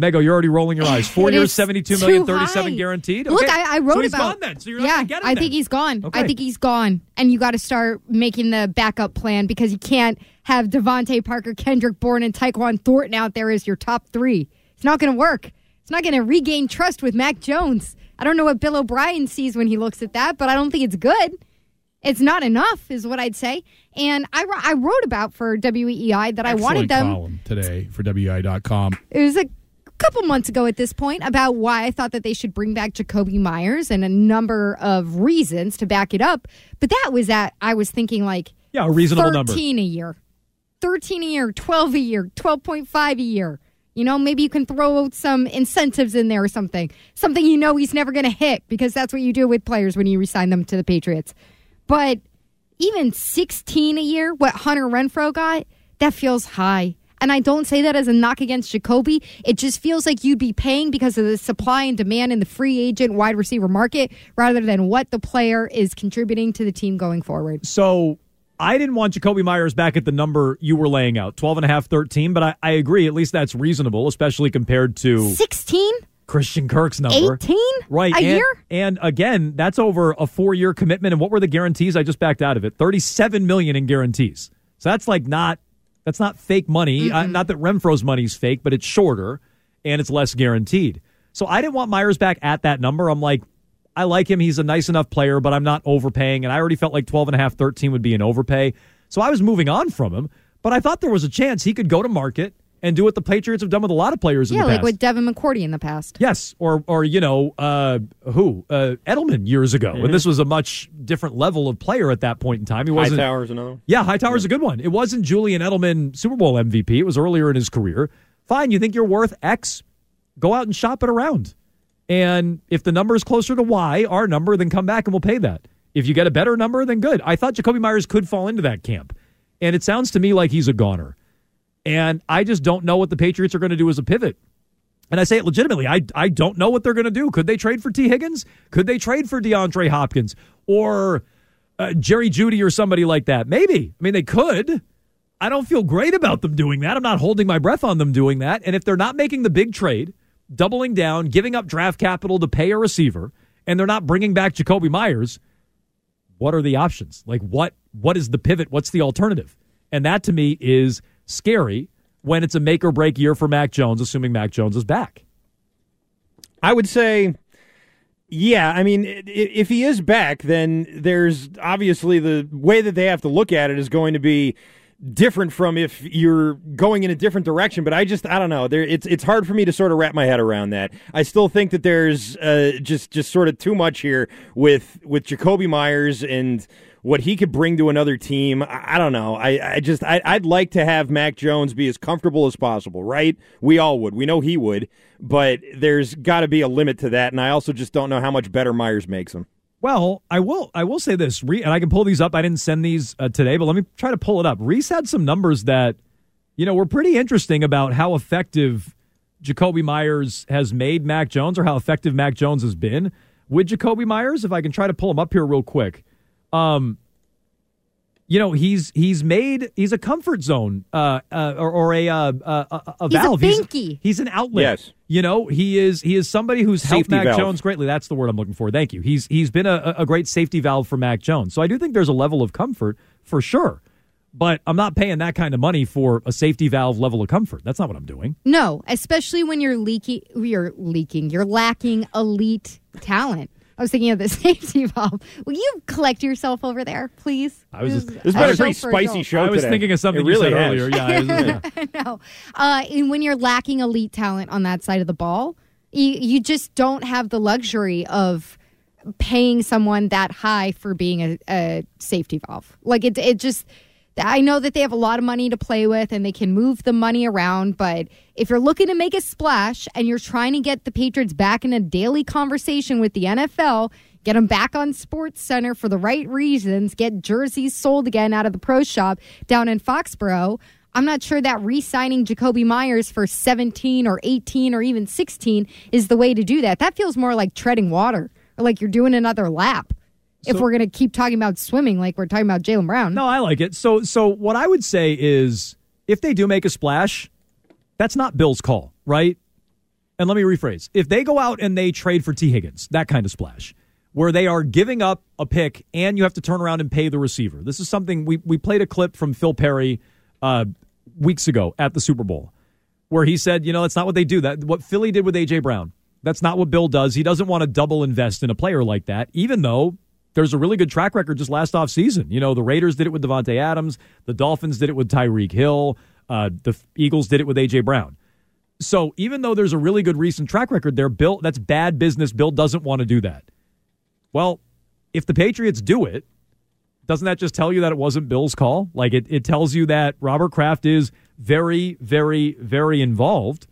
[SPEAKER 3] Mego, you're already rolling your eyes. Four [laughs]
[SPEAKER 4] It
[SPEAKER 3] years, seventy-two million, thirty-seven
[SPEAKER 4] high.
[SPEAKER 3] guaranteed.
[SPEAKER 4] Look, I, I wrote
[SPEAKER 3] so he's
[SPEAKER 4] about.
[SPEAKER 3] gone then. So you're
[SPEAKER 4] yeah,
[SPEAKER 3] not gonna get him
[SPEAKER 4] I
[SPEAKER 3] then.
[SPEAKER 4] think he's gone.
[SPEAKER 3] Okay.
[SPEAKER 4] I think he's gone, and you got to start making the backup plan because you can't have DeVante Parker, Kendrick Bourne, and Tyquan Thornton out there as your top three. It's not going to work. It's not going to regain trust with Mac Jones. I don't know what Bill O'Brien sees when he looks at that, but I don't think it's good. It's not enough, is what I'd say. And I, I wrote about for WEEI that I wanted
[SPEAKER 15] Excellent
[SPEAKER 4] them.
[SPEAKER 15] column today for WEEI.com.
[SPEAKER 4] It was a couple months ago at this point about why I thought that they should bring back Jakobi Meyers and a number of reasons to back it up. But that was at I was thinking like
[SPEAKER 3] Yeah, a reasonable number.
[SPEAKER 4] 13 a year. 13 a year, 12 a year, 12.5 a year. You know, maybe you can throw some incentives in there or something. Something you know he's never going to hit because that's what you do with players when you resign them to the Patriots. But even 16 a year, what Hunter Renfrow got, that feels high. And I don't say that as a knock against Jakobi. It just feels like you'd be paying because of the supply and demand in the free agent wide receiver market rather than what the player is contributing to the team going forward.
[SPEAKER 3] So I didn't want Jakobi Meyers back at the number you were laying out, 12 and a half, 13, but I, I agree. At least that's reasonable, especially compared to
[SPEAKER 4] 16?
[SPEAKER 3] Christian Kirk's number.
[SPEAKER 4] 18?
[SPEAKER 3] Right.
[SPEAKER 4] A
[SPEAKER 3] and,
[SPEAKER 4] year?
[SPEAKER 3] And again, that's over a four year commitment. And what were the guarantees? I just backed out of it. 37 million in guarantees. So that's like not that's not fake money. Uh, not that Renfrow's money's fake, but it's shorter and it's less guaranteed. So I didn't want Meyers back at that number. I'm like, I like him. He's a nice enough player, but I'm not overpaying. And I already felt like 12 and a half, 13 would be an overpay. So I was moving on from him. But I thought there was a chance he could go to market and do what the Patriots have done with a lot of players in
[SPEAKER 4] Yeah,
[SPEAKER 3] the
[SPEAKER 4] like
[SPEAKER 3] past.
[SPEAKER 4] with Devin McCourty in the past.
[SPEAKER 3] Yes, or or you know, uh, who uh, Edelman years ago,
[SPEAKER 6] Mhm.
[SPEAKER 3] and this was a much different level of player at that point in time. He wasn't.
[SPEAKER 6] Hightower's another one.
[SPEAKER 3] Yeah, Hightower's a good one. It wasn't Julian Edelman Super Bowl MVP. It was earlier in his career. Fine, you think you're worth X? Go out and shop it around. And if the number is closer to Y, our number, then come back and we'll pay that. If you get a better number, then good. I thought Jakobi Meyers could fall into that camp. And it sounds to me like he's a goner. And I just don't know what the Patriots are going to do as a pivot. And I say it legitimately. I, I don't know what they're going to do. Could they trade for Tee Higgins? Could they trade for DeAndre Hopkins or uh, Jerry Jeudy or somebody like that? Maybe. I mean, they could. I don't feel great about them doing that. I'm not holding my breath on them doing that. And if they're not making the big trade, doubling down, giving up draft capital to pay a receiver, and they're not bringing back Jakobi Meyers, what are the options? Like what what is the pivot? What's the alternative? And that to me is scary when it's a make or break year for Mac Jones, assuming Mac Jones is back.
[SPEAKER 6] I would say Yeah, I mean, if he is back, then there's obviously the way that they have to look at it is going to be different from if you're going in a different direction. But I just, I don't know. There, it's it's hard for me to sort of wrap my head around that. I still think that there's uh, just just sort of too much here with with Jakobi Meyers and what he could bring to another team. I, I don't know. I, I just I, I'd like to have Mac Jones be as comfortable as possible, right? We all would. We know he would, but there's got to be a limit to that. And I also just don't know how much better Meyers makes him.
[SPEAKER 3] Well, I will. I will say this, and I can pull these up. I didn't send these uh, today, but let me try to pull it up. Reiss had some numbers that, you know, were pretty interesting about how effective Jakobi Meyers has made Mac Jones, or how effective Mac Jones has been with Jakobi Meyers. If I can try to pull him up here real quick, um, you know, he's he's made he's a comfort zone, uh, uh or, or a uh, uh, a, a
[SPEAKER 4] He's a
[SPEAKER 3] valve.
[SPEAKER 4] binky.
[SPEAKER 3] He's an outlet.
[SPEAKER 6] Yes.
[SPEAKER 3] You know, he is he is somebody who's helped Mac
[SPEAKER 6] valve.
[SPEAKER 3] Jones greatly. That's the word I'm looking for. Thank you. He's he's been a, a great safety valve for Mac Jones. So I do think there's a level of comfort for sure. But I'm not paying that kind of money for a safety valve level of comfort. That's not what I'm doing.
[SPEAKER 4] No, especially when you're leaking. You're leaking. You're lacking elite talent. I was thinking of the [laughs] safety valve. Will you collect yourself over there, please?
[SPEAKER 3] I was just
[SPEAKER 4] This is
[SPEAKER 6] has been a
[SPEAKER 4] show
[SPEAKER 6] pretty spicy
[SPEAKER 4] adults.
[SPEAKER 6] show
[SPEAKER 3] I was
[SPEAKER 6] today.
[SPEAKER 3] thinking of something
[SPEAKER 6] It really
[SPEAKER 3] you said
[SPEAKER 6] has.
[SPEAKER 3] earlier. Yeah, [laughs] [laughs] I was- yeah.
[SPEAKER 4] no. Uh, and when you're lacking elite talent on that side of the ball, you, you just don't have the luxury of paying someone that high for being a, a safety valve. Like it, it just. I know that they have a lot of money to play with and they can move the money around, but if you're looking to make a splash and you're trying to get the Patriots back in a daily conversation with the NFL, get them back on Sports Center for the right reasons, get jerseys sold again out of the pro shop down in Foxborough, I'm not sure that re signing Jakobi Meyers for 17 or 18 or even 16 is the way to do that. That feels more like treading water or like you're doing another lap. If we're going to keep talking about swimming like we're talking about Jaylen Brown.
[SPEAKER 3] No, I like it. So, so what I would say is, if they do make a splash, that's not Bill's call, right? And let me rephrase: if they go out and they trade for Tee Higgins, that kind of splash, where they are giving up a pick and you have to turn around and pay the receiver. This is something we we played a clip from Phil Perry uh, weeks ago at the Super Bowl, where he said, you know, that's not what they do. That what Philly did with AJ Brown. That's not what Bill does. He doesn't want to double invest in a player like that, even though there's a really good track record just last offseason. You know, the Raiders did it with Davante Adams, the Dolphins did it with Tyreek Hill, uh, the Eagles did it with AJ Brown. So even though there's a really good recent track record there, Bill that's bad business. Bill doesn't want to do that. Well, if the Patriots do it, doesn't that just tell you that it wasn't Bill's call? Like it, it tells you that Robert Kraft is very, very, very involved.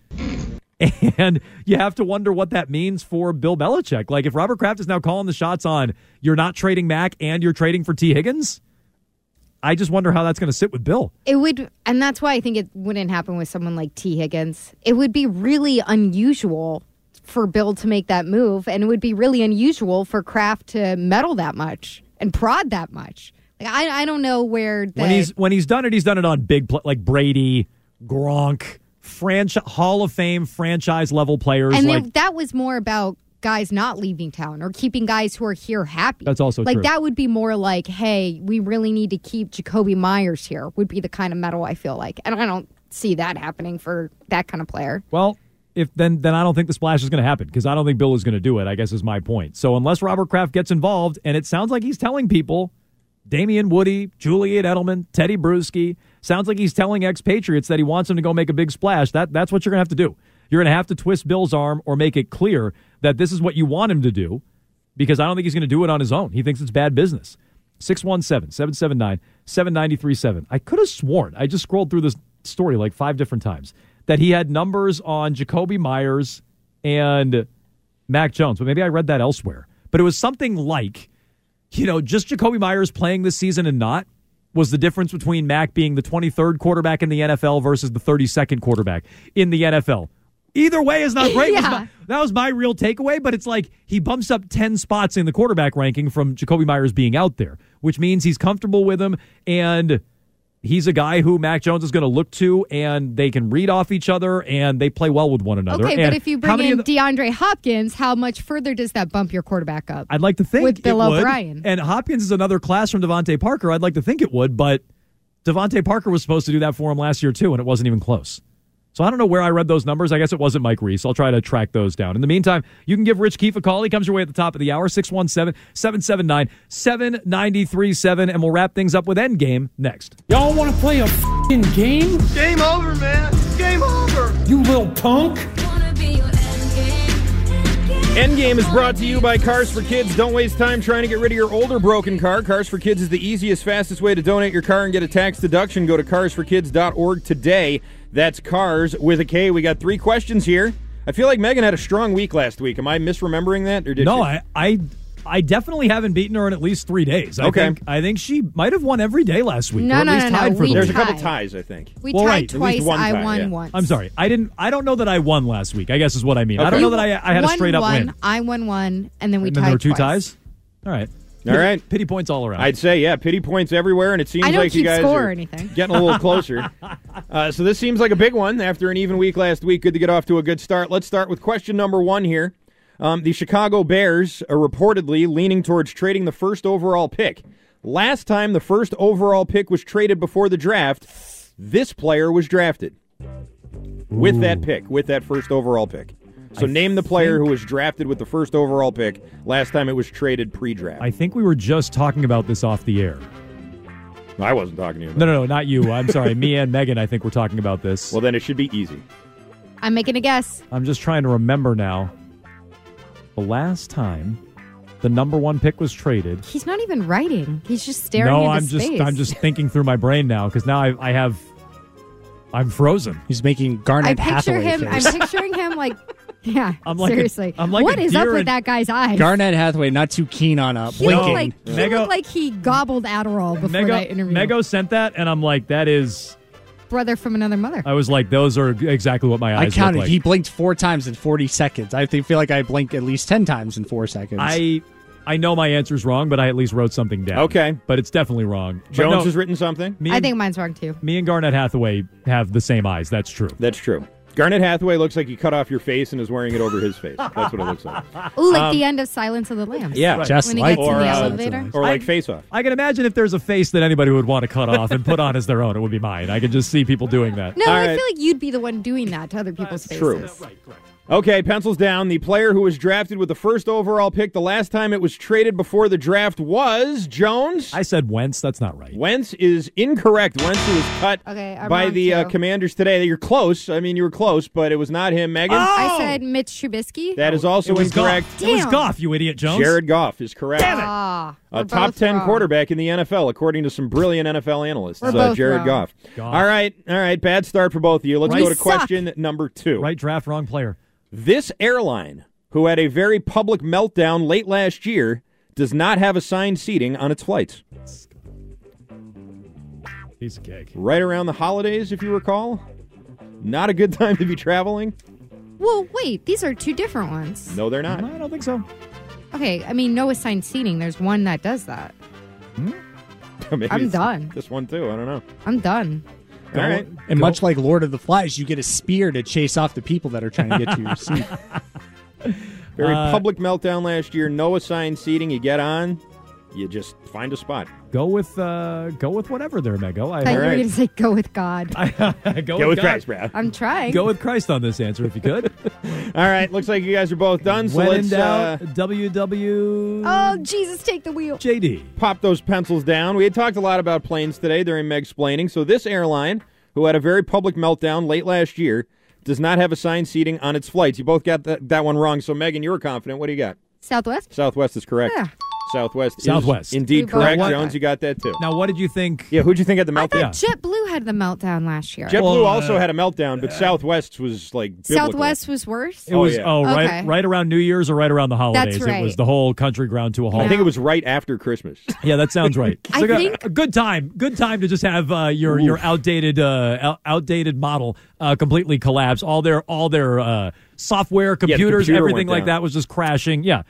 [SPEAKER 3] [laughs] And you have to wonder what that means for Bill Belichick. Like if Robert Kraft is now calling the shots on you're not trading Mac and you're trading for Tee Higgins, I just wonder how that's going to sit with Bill.
[SPEAKER 4] It would, and that's why I think it wouldn't happen with someone like Tee Higgins. It would be really unusual for Bill to make that move, and it would be really unusual for Kraft to meddle that much and prod that much. Like I, I don't know where the,
[SPEAKER 3] when he's when he's done it, he's done it on big pl- like Brady, Gronk, franchise Hall of Fame franchise level players.
[SPEAKER 4] and
[SPEAKER 3] like
[SPEAKER 4] that was more about guys not leaving town or keeping guys who are here happy.
[SPEAKER 3] That's also
[SPEAKER 4] like
[SPEAKER 3] true.
[SPEAKER 4] that would be more like, hey, we really need to keep Jakobi Meyers here. Would be the kind of meddle I feel like, and I don't see that happening for that kind of player.
[SPEAKER 3] Well, if then then I don't think the splash is going to happen because I don't think Bill is going to do it. I guess is my point. So unless Robert Kraft gets involved, and it sounds like he's telling people, Damien Woody, Julian Edelman, Tedy Bruschi, sounds like he's telling expatriates that he wants them to go make a big splash. That that's what you're to have to do. You're to have to twist Bill's arm or make it clear that this is what you want him to do, because I don't think he's to do it on his own. He thinks it's bad business. 617 779 7937. I could have sworn, I just scrolled through this story like five different times, that he had numbers on Jakobi Meyers and Mac Jones, but maybe I read that elsewhere. But it was something like, you know, just Jakobi Meyers playing this season and not was the difference between Mac being the 23rd quarterback in the NFL versus the 32nd quarterback in the NFL. Either way is not [laughs] great. was my- that was my real takeaway, but it's like he bumps up 10 spots in the quarterback ranking from Jakobi Meyers being out there, which means he's comfortable with him and he's a guy who Mac Jones is going to look to and they can read off each other and they play well with one another.
[SPEAKER 4] Okay,
[SPEAKER 3] And
[SPEAKER 4] but if you bring in
[SPEAKER 3] the-
[SPEAKER 4] DeAndre Hopkins, how much further does that bump your quarterback up?
[SPEAKER 3] I'd like to think
[SPEAKER 4] With Bill
[SPEAKER 3] it would.
[SPEAKER 4] O'Brien.
[SPEAKER 3] And Hopkins is another class from DeVante Parker. I'd like to think it would, but DeVante Parker was supposed to do that for him last year too, and it wasn't even close. So I don't know where I read those numbers. I guess it wasn't Mike Reiss. I'll try to track those down. In the meantime, you can give Rich Keefe a call. He comes your way at the top of the hour, 617 779 7937. And we'll wrap things up with Endgame next.
[SPEAKER 11] Y'all want to play a fing game?
[SPEAKER 16] Game over, man. Game over.
[SPEAKER 11] You little punk.
[SPEAKER 6] Endgame is brought to you by Cars for Kids. Don't waste time trying to get rid of your older broken car. Cars for Kids is the easiest, fastest way to donate your car and get a tax deduction. Go to carsforkids.org today. That's cars with a K. We got three questions here. I feel like Megan had a strong week last week. Am I misremembering that, or did
[SPEAKER 3] no,
[SPEAKER 6] she?
[SPEAKER 3] I, I I definitely haven't beaten her in at least three days. I
[SPEAKER 6] Okay.
[SPEAKER 3] think I think she might have won every day last week.
[SPEAKER 4] No,
[SPEAKER 3] or at
[SPEAKER 4] no,
[SPEAKER 3] least
[SPEAKER 4] no, no.
[SPEAKER 3] for
[SPEAKER 4] We
[SPEAKER 3] the
[SPEAKER 6] There's
[SPEAKER 3] lead.
[SPEAKER 6] a couple ties, I think.
[SPEAKER 4] We
[SPEAKER 3] Well,
[SPEAKER 4] tried
[SPEAKER 3] right. At
[SPEAKER 4] twice.
[SPEAKER 6] least one
[SPEAKER 4] I
[SPEAKER 6] tie,
[SPEAKER 4] won
[SPEAKER 6] yeah.
[SPEAKER 4] once.
[SPEAKER 3] I'm sorry. I didn't. I don't know that I won last week. I guess is what I mean. I don't
[SPEAKER 6] Okay.
[SPEAKER 3] know that I, I had a straight up
[SPEAKER 4] won,
[SPEAKER 3] win.
[SPEAKER 4] I won one, and then we
[SPEAKER 3] and
[SPEAKER 4] tied
[SPEAKER 3] then there were two
[SPEAKER 4] twice.
[SPEAKER 3] ties. All right.
[SPEAKER 6] All right.
[SPEAKER 3] Pity points all around.
[SPEAKER 6] I'd say, yeah, pity points everywhere, and it seems
[SPEAKER 4] I don't
[SPEAKER 6] like you guys
[SPEAKER 4] score
[SPEAKER 6] are
[SPEAKER 4] or anything.
[SPEAKER 6] getting a little [laughs] closer. uh, so this seems like a big one after an even week last week. Good to get off to a good start. Let's start with question number one here. Um, the Chicago Bears are reportedly leaning towards trading the first overall pick. Last time the first overall pick was traded before the draft, this player was drafted with that pick, with that first overall pick. So name the player who was drafted with the first overall pick. Last time it was traded pre-draft.
[SPEAKER 3] I think we were just talking about this off the air.
[SPEAKER 6] I wasn't talking to you. About
[SPEAKER 3] No, no, no, not you. I'm sorry. Me and Megan. I think we're talking about this.
[SPEAKER 6] Well, then it should be easy.
[SPEAKER 4] I'm making a guess.
[SPEAKER 3] I'm just trying to remember now. The last time the number one pick was traded.
[SPEAKER 4] He's not even writing. He's just staring
[SPEAKER 3] no,
[SPEAKER 4] into
[SPEAKER 3] I'm just
[SPEAKER 4] space.
[SPEAKER 3] I'm just thinking through my brain now because now I, I have I'm frozen.
[SPEAKER 5] He's making
[SPEAKER 4] I
[SPEAKER 5] Garnet
[SPEAKER 4] picture
[SPEAKER 5] Hathaway
[SPEAKER 4] him.
[SPEAKER 5] face.
[SPEAKER 4] I'm picturing him like, yeah.
[SPEAKER 3] I'm like
[SPEAKER 4] seriously.
[SPEAKER 3] I'm like
[SPEAKER 4] what
[SPEAKER 3] a
[SPEAKER 4] is up with that guy's eyes?
[SPEAKER 5] Garnet Hathaway not too keen on uh,
[SPEAKER 4] He looked
[SPEAKER 5] blinking.
[SPEAKER 4] like he looked like he gobbled Adderall before
[SPEAKER 3] Mego,
[SPEAKER 4] that interview.
[SPEAKER 3] Mego sent that, and I'm like, that is.
[SPEAKER 4] Brother from another mother.
[SPEAKER 3] I was like, those are exactly what my eyes.
[SPEAKER 5] I
[SPEAKER 3] counted. like.
[SPEAKER 5] He blinked four times in 40 seconds. I feel like I blinked at least 10 times in four seconds.
[SPEAKER 3] I I know my answer's wrong, but I at least wrote something down.
[SPEAKER 6] Okay.
[SPEAKER 3] but it's definitely wrong.
[SPEAKER 6] Jones
[SPEAKER 3] no,
[SPEAKER 6] has written something.
[SPEAKER 3] Me
[SPEAKER 4] I think mine's wrong too.
[SPEAKER 3] me and Garnet Hathaway have the same eyes. That's true.
[SPEAKER 6] That's true. Garnet Hathaway looks like he cut off your face and is wearing it over his face. That's what it looks like.
[SPEAKER 4] Ooh, like
[SPEAKER 6] Um,
[SPEAKER 4] the end of Silence of the Lambs.
[SPEAKER 6] Yeah,
[SPEAKER 5] Just
[SPEAKER 4] when he gets
[SPEAKER 6] or
[SPEAKER 4] in the
[SPEAKER 6] uh,
[SPEAKER 4] elevator.
[SPEAKER 6] or like
[SPEAKER 3] I-
[SPEAKER 6] Face Off.
[SPEAKER 3] I can imagine if there's a face that anybody would want to cut off and put on as their own, it would be mine. I can just see people doing that.
[SPEAKER 4] No,
[SPEAKER 6] All
[SPEAKER 4] I
[SPEAKER 6] right.
[SPEAKER 4] feel like you'd be the one doing that to other people's faces.
[SPEAKER 6] true. Okay, pencils down. The player who was drafted with the first overall pick the last time it was traded before the draft was Jones.
[SPEAKER 3] I said Wentz. That's not right.
[SPEAKER 6] Wentz is incorrect. Wentz was cut
[SPEAKER 4] Okay, I'm
[SPEAKER 6] by
[SPEAKER 4] wrong,
[SPEAKER 6] the uh,
[SPEAKER 4] too.
[SPEAKER 6] Commanders today. You're close. I mean, you were close, but it was not him, Megan.
[SPEAKER 4] I said Mitch Trubisky.
[SPEAKER 6] That is also
[SPEAKER 3] It was
[SPEAKER 6] incorrect.
[SPEAKER 3] Goff. It was
[SPEAKER 4] Damn.
[SPEAKER 3] Goff, you idiot, Jones.
[SPEAKER 6] Jared Goff is correct.
[SPEAKER 4] Ah,
[SPEAKER 6] A
[SPEAKER 4] we're
[SPEAKER 6] top
[SPEAKER 4] both
[SPEAKER 6] 10
[SPEAKER 4] wrong.
[SPEAKER 6] quarterback in the NFL, according to some brilliant NFL analysts.
[SPEAKER 4] We're
[SPEAKER 6] uh,
[SPEAKER 4] both
[SPEAKER 6] Jared
[SPEAKER 4] wrong.
[SPEAKER 6] Goff.
[SPEAKER 3] Goff.
[SPEAKER 6] All right, all right. Bad start for both of you. Let's
[SPEAKER 4] We
[SPEAKER 6] go to
[SPEAKER 4] suck.
[SPEAKER 6] question number two.
[SPEAKER 3] Right draft, wrong player.
[SPEAKER 6] This airline, who had a very public meltdown late last year, does not have assigned seating on its flights.
[SPEAKER 3] Piece of cake.
[SPEAKER 6] Right around the holidays, if you recall. Not a good [laughs] time to be traveling.
[SPEAKER 4] Well, wait, these are two different ones.
[SPEAKER 6] No, they're not.
[SPEAKER 3] I don't think so.
[SPEAKER 4] Okay, I mean, no assigned seating. There's one that does that. Hmm? [laughs]
[SPEAKER 6] Maybe
[SPEAKER 4] I'm
[SPEAKER 6] it's
[SPEAKER 4] done.
[SPEAKER 6] This one too. I don't know.
[SPEAKER 4] I'm done.
[SPEAKER 6] All right.
[SPEAKER 5] and much like Lord of the Flies, you get a spear to chase off the people that are trying to get to your [laughs] seat.
[SPEAKER 6] Very
[SPEAKER 3] Uh,
[SPEAKER 6] public meltdown last year. No assigned seating. You get on, you just find a spot.
[SPEAKER 3] Go with uh, go with whatever there, Mego. I
[SPEAKER 4] I thought you were
[SPEAKER 6] right.
[SPEAKER 4] going to say go with God. [laughs]
[SPEAKER 3] go,
[SPEAKER 6] Go with
[SPEAKER 3] God.
[SPEAKER 6] Christ, Brad.
[SPEAKER 4] I'm trying.
[SPEAKER 3] Go with Christ on this answer if you could. [laughs]
[SPEAKER 6] All right. Looks like you guys are both done. So
[SPEAKER 3] when in
[SPEAKER 6] let's uh,
[SPEAKER 3] doubt, WW.
[SPEAKER 4] Oh, Jesus, take the wheel.
[SPEAKER 3] JD.
[SPEAKER 6] pop those pencils down. We had talked a lot about planes today during Meg's explaining. So this airline, who had a very public meltdown late last year, does not have assigned seating on its flights. You both got that, that one wrong. So Megan, you were confident. What do you got?
[SPEAKER 4] Southwest?
[SPEAKER 6] Southwest is correct.
[SPEAKER 4] Yeah.
[SPEAKER 6] Southwest.
[SPEAKER 3] Southwest.
[SPEAKER 6] Is indeed
[SPEAKER 4] We both
[SPEAKER 6] correct.
[SPEAKER 4] got
[SPEAKER 6] Jones,
[SPEAKER 4] that.
[SPEAKER 6] you got that too.
[SPEAKER 3] Now, what did you think?
[SPEAKER 6] Yeah. Who'd you think had the
[SPEAKER 4] I
[SPEAKER 6] meltdown?
[SPEAKER 4] thought JetBlue had the meltdown last year.
[SPEAKER 6] JetBlue
[SPEAKER 3] Well, uh,
[SPEAKER 6] also had a meltdown, but Southwest was like biblical.
[SPEAKER 4] Southwest was worse?
[SPEAKER 3] It was
[SPEAKER 6] yeah.
[SPEAKER 3] oh right
[SPEAKER 4] Okay.
[SPEAKER 3] right around New Year's or right around the holidays. It was
[SPEAKER 4] right.
[SPEAKER 3] the whole country ground to a halt.
[SPEAKER 6] I think it was right after Christmas. [laughs]
[SPEAKER 3] Yeah, that sounds right. It's
[SPEAKER 4] I
[SPEAKER 3] like a-
[SPEAKER 4] think-
[SPEAKER 3] a, good time. Good time to just have uh, your your outdated uh, out- outdated model uh, completely collapse. All their all their uh, software, computers,
[SPEAKER 6] computer
[SPEAKER 3] everything like
[SPEAKER 6] down.
[SPEAKER 3] that was just crashing. Yeah.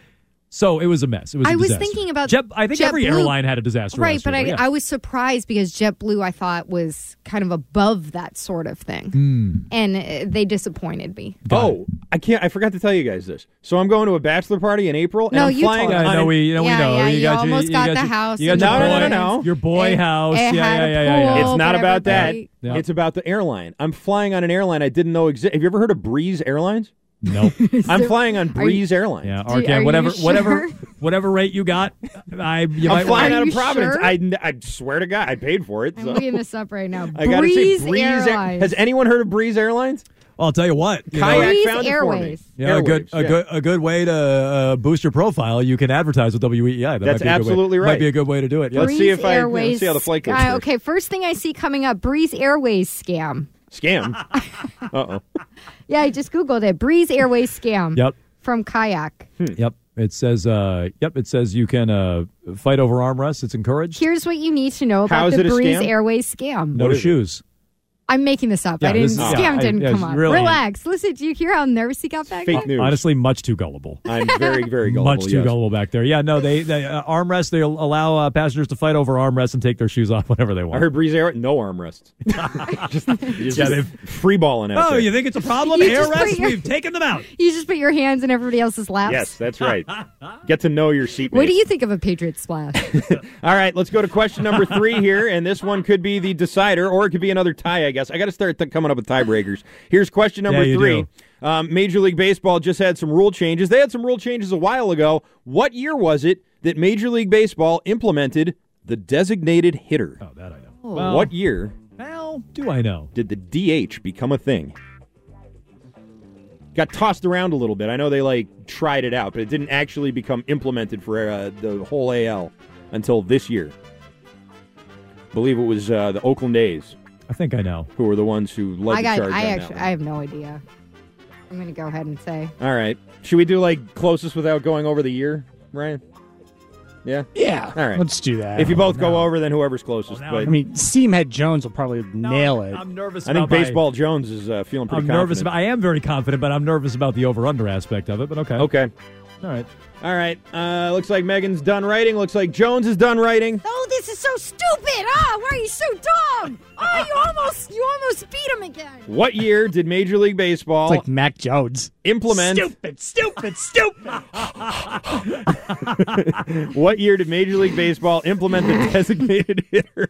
[SPEAKER 3] So it was a mess. It was. a
[SPEAKER 4] I was
[SPEAKER 3] disaster.
[SPEAKER 4] thinking about
[SPEAKER 3] Jet, I think every
[SPEAKER 4] JetBlue-
[SPEAKER 3] airline had a disaster.
[SPEAKER 4] Right, but
[SPEAKER 3] year,
[SPEAKER 4] I,
[SPEAKER 3] yeah.
[SPEAKER 4] I was surprised because JetBlue I thought was kind of above that sort of thing,
[SPEAKER 3] Hmm.
[SPEAKER 4] and uh, they disappointed me.
[SPEAKER 6] Oh, I can't. I forgot to tell you guys this. So I'm going to a bachelor party in April. And
[SPEAKER 4] No,
[SPEAKER 6] I'm
[SPEAKER 4] you
[SPEAKER 6] flying
[SPEAKER 4] told
[SPEAKER 3] I know we, you know,
[SPEAKER 4] Yeah,
[SPEAKER 3] we know.
[SPEAKER 4] yeah,
[SPEAKER 3] you
[SPEAKER 4] you
[SPEAKER 3] got
[SPEAKER 4] almost
[SPEAKER 3] you,
[SPEAKER 4] got
[SPEAKER 3] you
[SPEAKER 4] the
[SPEAKER 3] your-
[SPEAKER 4] house
[SPEAKER 3] You got
[SPEAKER 4] and
[SPEAKER 3] your
[SPEAKER 6] No,
[SPEAKER 3] boy,
[SPEAKER 6] no, no, no, no.
[SPEAKER 3] Your boy
[SPEAKER 4] It-
[SPEAKER 3] house.
[SPEAKER 4] it
[SPEAKER 3] yeah,
[SPEAKER 4] had
[SPEAKER 3] yeah,
[SPEAKER 4] a
[SPEAKER 3] yeah, yeah, yeah.
[SPEAKER 6] It's not about that. It's about the airline. I'm flying on an airline I didn't know exist. Have you ever heard of Breeze Airlines?
[SPEAKER 3] Nope. [laughs]
[SPEAKER 6] I'm flying on Breeze Airlines.
[SPEAKER 3] Yeah,
[SPEAKER 4] Do- are
[SPEAKER 3] Arcand,
[SPEAKER 4] you
[SPEAKER 3] whatever,
[SPEAKER 4] sure?
[SPEAKER 3] whatever, whatever rate you got, I you
[SPEAKER 6] I'm
[SPEAKER 3] might
[SPEAKER 6] flying
[SPEAKER 4] Are
[SPEAKER 6] out of
[SPEAKER 4] you
[SPEAKER 6] Providence.
[SPEAKER 4] sure?
[SPEAKER 6] I, I swear to God, I paid for it.
[SPEAKER 4] I'm
[SPEAKER 6] so-
[SPEAKER 4] looking this up right now. [laughs]
[SPEAKER 6] I gotta
[SPEAKER 4] Breeze,
[SPEAKER 6] say, Breeze Air-
[SPEAKER 4] Airlines.
[SPEAKER 6] Has anyone heard of Breeze Airlines?
[SPEAKER 3] Well, I'll tell you what. You know,
[SPEAKER 6] Kayak
[SPEAKER 4] Breeze
[SPEAKER 6] found it for me.
[SPEAKER 4] Airways.
[SPEAKER 3] you know, a good,
[SPEAKER 6] Airwaves,
[SPEAKER 3] a
[SPEAKER 6] yeah.
[SPEAKER 3] good, a good way to uh, boost your profile. You can advertise with WEEI. That
[SPEAKER 6] That's
[SPEAKER 3] might be a good way-
[SPEAKER 6] absolutely right.
[SPEAKER 3] Might be a good way to do it. Yeah.
[SPEAKER 6] Let's see if
[SPEAKER 4] Breeze
[SPEAKER 6] I- let's
[SPEAKER 4] Airways
[SPEAKER 6] see how the flight goes
[SPEAKER 4] Sky-
[SPEAKER 6] first.
[SPEAKER 4] okay, first thing I see coming up: Breeze Airways scam.
[SPEAKER 6] Scam. [laughs] uh oh.
[SPEAKER 4] Yeah, I just googled it. Breeze Airways scam.
[SPEAKER 3] Yep.
[SPEAKER 4] From Kayak.
[SPEAKER 3] Yep. It says. Uh, yep. It says you can uh, fight over armrests. It's encouraged.
[SPEAKER 4] Here's what you need to know
[SPEAKER 6] How
[SPEAKER 4] about
[SPEAKER 6] is
[SPEAKER 4] the
[SPEAKER 6] it a
[SPEAKER 4] Breeze
[SPEAKER 6] scam?
[SPEAKER 4] Airways scam.
[SPEAKER 3] No
[SPEAKER 6] What is it?
[SPEAKER 3] shoes.
[SPEAKER 4] I'm making this up.
[SPEAKER 3] Yeah,
[SPEAKER 4] I didn't.
[SPEAKER 3] this is-
[SPEAKER 4] scam
[SPEAKER 3] yeah, I-
[SPEAKER 4] didn't
[SPEAKER 3] yeah,
[SPEAKER 4] come
[SPEAKER 3] it's
[SPEAKER 4] up.
[SPEAKER 3] really-
[SPEAKER 4] Relax. Listen. Do you hear how nervous he got back
[SPEAKER 6] Fake
[SPEAKER 4] there?
[SPEAKER 6] news.
[SPEAKER 3] Honestly, much too gullible. [laughs]
[SPEAKER 6] I'm very, very gullible.
[SPEAKER 3] Much too
[SPEAKER 6] yes.
[SPEAKER 3] gullible back there. Yeah, no, they, they uh, armrests. They allow uh, passengers to fight over armrests and take their shoes off [laughs] whenever they want.
[SPEAKER 6] I heard Breeze Air no armrests. [laughs] just just
[SPEAKER 3] Yeah, they've-
[SPEAKER 6] free balling out
[SPEAKER 3] Oh,
[SPEAKER 6] there.
[SPEAKER 3] you think it's a problem?
[SPEAKER 4] You
[SPEAKER 3] Air rests?
[SPEAKER 4] your-
[SPEAKER 3] We've taken them out.
[SPEAKER 4] You just put your hands in everybody else's laps.
[SPEAKER 6] Yes, that's right. Get to know your seatmates.
[SPEAKER 4] What do you think of a Patriot splash?
[SPEAKER 6] All right, let's go to question number three here, and this one could be the decider, or it could be another tie. I guess I got to start th- coming up with tiebreakers. Here's question number
[SPEAKER 3] Yeah,
[SPEAKER 6] three. Um, Major League Baseball just had some rule changes. They had some rule changes a while ago. What year was it that Major League Baseball implemented the designated hitter?
[SPEAKER 3] Oh, that I know.
[SPEAKER 4] Oh.
[SPEAKER 6] What year
[SPEAKER 3] How do I know?
[SPEAKER 6] did the DH become a thing? Got tossed around a little bit. I know they like tried it out, but it didn't actually become implemented for uh, the whole AL until this year. believe it was uh, the Oakland A's
[SPEAKER 3] I think I know.
[SPEAKER 6] who were the ones who led
[SPEAKER 4] I
[SPEAKER 6] the
[SPEAKER 4] got.
[SPEAKER 6] charge.
[SPEAKER 4] I
[SPEAKER 6] on that
[SPEAKER 4] actually.
[SPEAKER 6] one.
[SPEAKER 4] I have no idea. I'm going to go ahead and say.
[SPEAKER 6] All right. Should we do like closest without going over the year, Ryan? Yeah.
[SPEAKER 5] Yeah.
[SPEAKER 6] All right.
[SPEAKER 5] Let's do that.
[SPEAKER 6] If you both go over, then whoever's closest.
[SPEAKER 3] now
[SPEAKER 6] but
[SPEAKER 5] I mean, Seamhead Jones will probably nail it.
[SPEAKER 3] I'm nervous.
[SPEAKER 6] I think
[SPEAKER 3] about my-
[SPEAKER 6] Baseball Jones is uh, feeling pretty
[SPEAKER 3] I'm
[SPEAKER 6] confident.
[SPEAKER 3] nervous about. I am very confident, but I'm nervous about the over/under aspect of it. But okay.
[SPEAKER 6] Okay.
[SPEAKER 3] All right.
[SPEAKER 6] All right. Uh, looks like Megan's done writing. Looks like Jones is done writing.
[SPEAKER 4] Oh, this is so stupid! Ah, why are you so dumb? Oh, you [laughs] almost, you almost beat him again.
[SPEAKER 6] What year did Major League Baseball
[SPEAKER 5] It's like Mac Jones.
[SPEAKER 6] implement?
[SPEAKER 5] Stupid, stupid, stupid. [laughs]
[SPEAKER 6] what year did Major League Baseball implement the [laughs] designated hitter?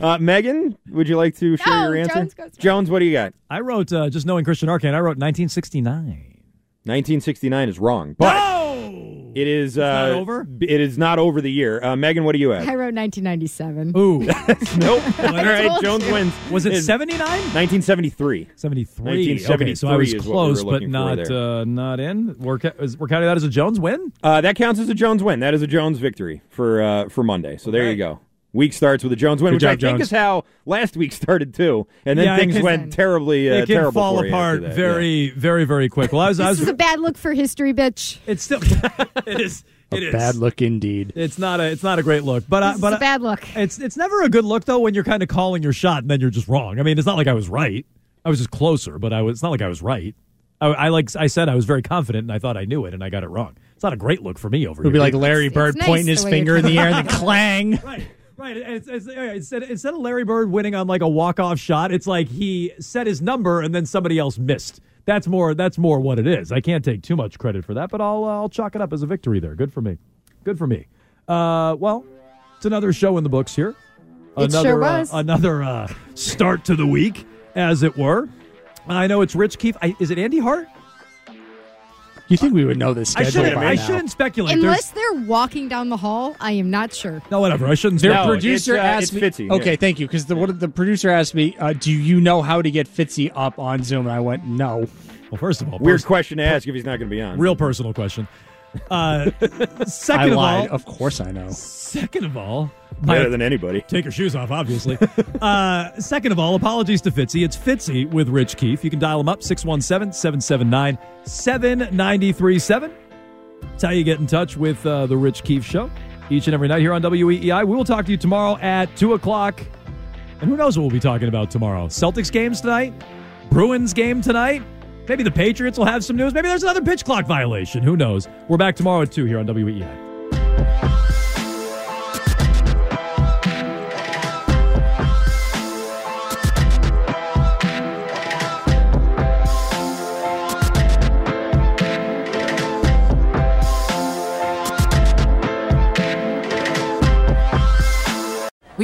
[SPEAKER 6] Uh, Megan, would you like to share
[SPEAKER 4] No,
[SPEAKER 6] your answer?
[SPEAKER 4] Jones goes first.
[SPEAKER 6] Jones, what do you got?
[SPEAKER 3] I wrote uh, just knowing Christian Arcand. I wrote 1969.
[SPEAKER 6] 1969 is wrong, but
[SPEAKER 3] No.
[SPEAKER 6] It is uh,
[SPEAKER 3] not over?
[SPEAKER 6] It is not over the year. Uh, Megan, what do you have?
[SPEAKER 4] I wrote 1997.
[SPEAKER 3] Ooh. [laughs]
[SPEAKER 6] nope. [laughs] All right, Jones
[SPEAKER 4] you.
[SPEAKER 6] wins.
[SPEAKER 3] Was it
[SPEAKER 6] It's
[SPEAKER 3] 79?
[SPEAKER 6] 1973.
[SPEAKER 3] 73. Okay, so I
[SPEAKER 6] 1973
[SPEAKER 3] was
[SPEAKER 6] is what we
[SPEAKER 3] close, but not uh, not in. We're, ca- is- we're counting that as a Jones win.
[SPEAKER 6] Uh, that counts as a Jones win. That is a Jones victory for uh, for Monday. So there you go. Week starts with a Jones win,
[SPEAKER 5] Good
[SPEAKER 6] which
[SPEAKER 5] job,
[SPEAKER 6] I think
[SPEAKER 5] Jones.
[SPEAKER 6] is how last week started too. And then
[SPEAKER 3] Yeah, it
[SPEAKER 6] things
[SPEAKER 3] can-
[SPEAKER 6] went terribly uh,
[SPEAKER 3] it can
[SPEAKER 6] terrible
[SPEAKER 3] fall
[SPEAKER 6] for you
[SPEAKER 3] apart
[SPEAKER 6] after that.
[SPEAKER 3] very, very, very quick. Well, I was, I
[SPEAKER 4] This
[SPEAKER 3] was.
[SPEAKER 4] is a bad look for history, bitch.
[SPEAKER 3] it's still. [laughs] it is.
[SPEAKER 5] A
[SPEAKER 3] It is.
[SPEAKER 5] bad look indeed.
[SPEAKER 3] It's not a. It's not a great look, but I,
[SPEAKER 4] This
[SPEAKER 3] but
[SPEAKER 4] is
[SPEAKER 3] I-
[SPEAKER 4] a bad look.
[SPEAKER 3] It's it's never a good look though when you're kind of calling your shot and then you're just wrong. I mean, it's not like I was right. I was just closer, but I was. It's not like I was right. I, I like I said I was very confident and I thought I knew it and I got it wrong. It's not a great look for me over
[SPEAKER 5] It would
[SPEAKER 3] here.
[SPEAKER 5] be like Larry
[SPEAKER 4] It's-
[SPEAKER 5] Bird
[SPEAKER 4] it's nice
[SPEAKER 5] pointing
[SPEAKER 4] the
[SPEAKER 5] his
[SPEAKER 4] way
[SPEAKER 5] finger
[SPEAKER 4] you're
[SPEAKER 5] in the air and
[SPEAKER 4] coming
[SPEAKER 5] then clang.
[SPEAKER 3] right, right. It's, it's, instead instead of Larry Bird winning on like a walk off shot, it's like he set his number and then somebody else missed. That's more. That's more what it is. I can't take too much credit for that, but I'll uh, I'll chalk it up as a victory there. Good for me. Good for me. Uh, well, it's another show in the books here.
[SPEAKER 4] It
[SPEAKER 3] Another
[SPEAKER 4] sure was.
[SPEAKER 3] Uh, another uh, start to the week, as it were. I know it's Rich Keefe. I, is it Andy Hart?
[SPEAKER 5] You think we would know this
[SPEAKER 3] I
[SPEAKER 5] schedule
[SPEAKER 3] shouldn't.
[SPEAKER 5] by
[SPEAKER 3] I
[SPEAKER 5] now?
[SPEAKER 3] shouldn't speculate.
[SPEAKER 4] Unless
[SPEAKER 3] There's,
[SPEAKER 4] they're walking down the hall, I am not sure.
[SPEAKER 3] no, whatever. I shouldn't.
[SPEAKER 5] Their
[SPEAKER 6] No,
[SPEAKER 3] speculate.
[SPEAKER 5] producer
[SPEAKER 6] it's, uh,
[SPEAKER 5] asked
[SPEAKER 6] it's
[SPEAKER 5] me.
[SPEAKER 6] Fitzy,
[SPEAKER 5] okay, thank you. Because the what the producer asked me, uh, "Do you know how to get Fitzy up on Zoom?" And I went, "No."
[SPEAKER 3] Well, first of all,
[SPEAKER 6] Weird
[SPEAKER 3] pers-
[SPEAKER 6] question to ask if he's not going to be on.
[SPEAKER 3] real personal question. Uh, [laughs]
[SPEAKER 5] I
[SPEAKER 3] second of
[SPEAKER 5] lied.
[SPEAKER 3] all,
[SPEAKER 5] Of course, I know.
[SPEAKER 3] second of all,
[SPEAKER 6] better than anybody.
[SPEAKER 3] take your shoes off, obviously. [laughs] uh, second of all, apologies to Fitzy. It's Fitzy with Rich Keefe. You can dial him up 617 779 7937. That's how you get in touch with uh, the Rich Keefe Show each and every night here on WEEI. We will talk to you tomorrow at 2 o'clock. And who knows what we'll be talking about tomorrow? Celtics games tonight? Bruins game tonight? Maybe the Patriots will have some news. Maybe there's another pitch clock violation. Who knows? We're back tomorrow at 2 here on WEEI.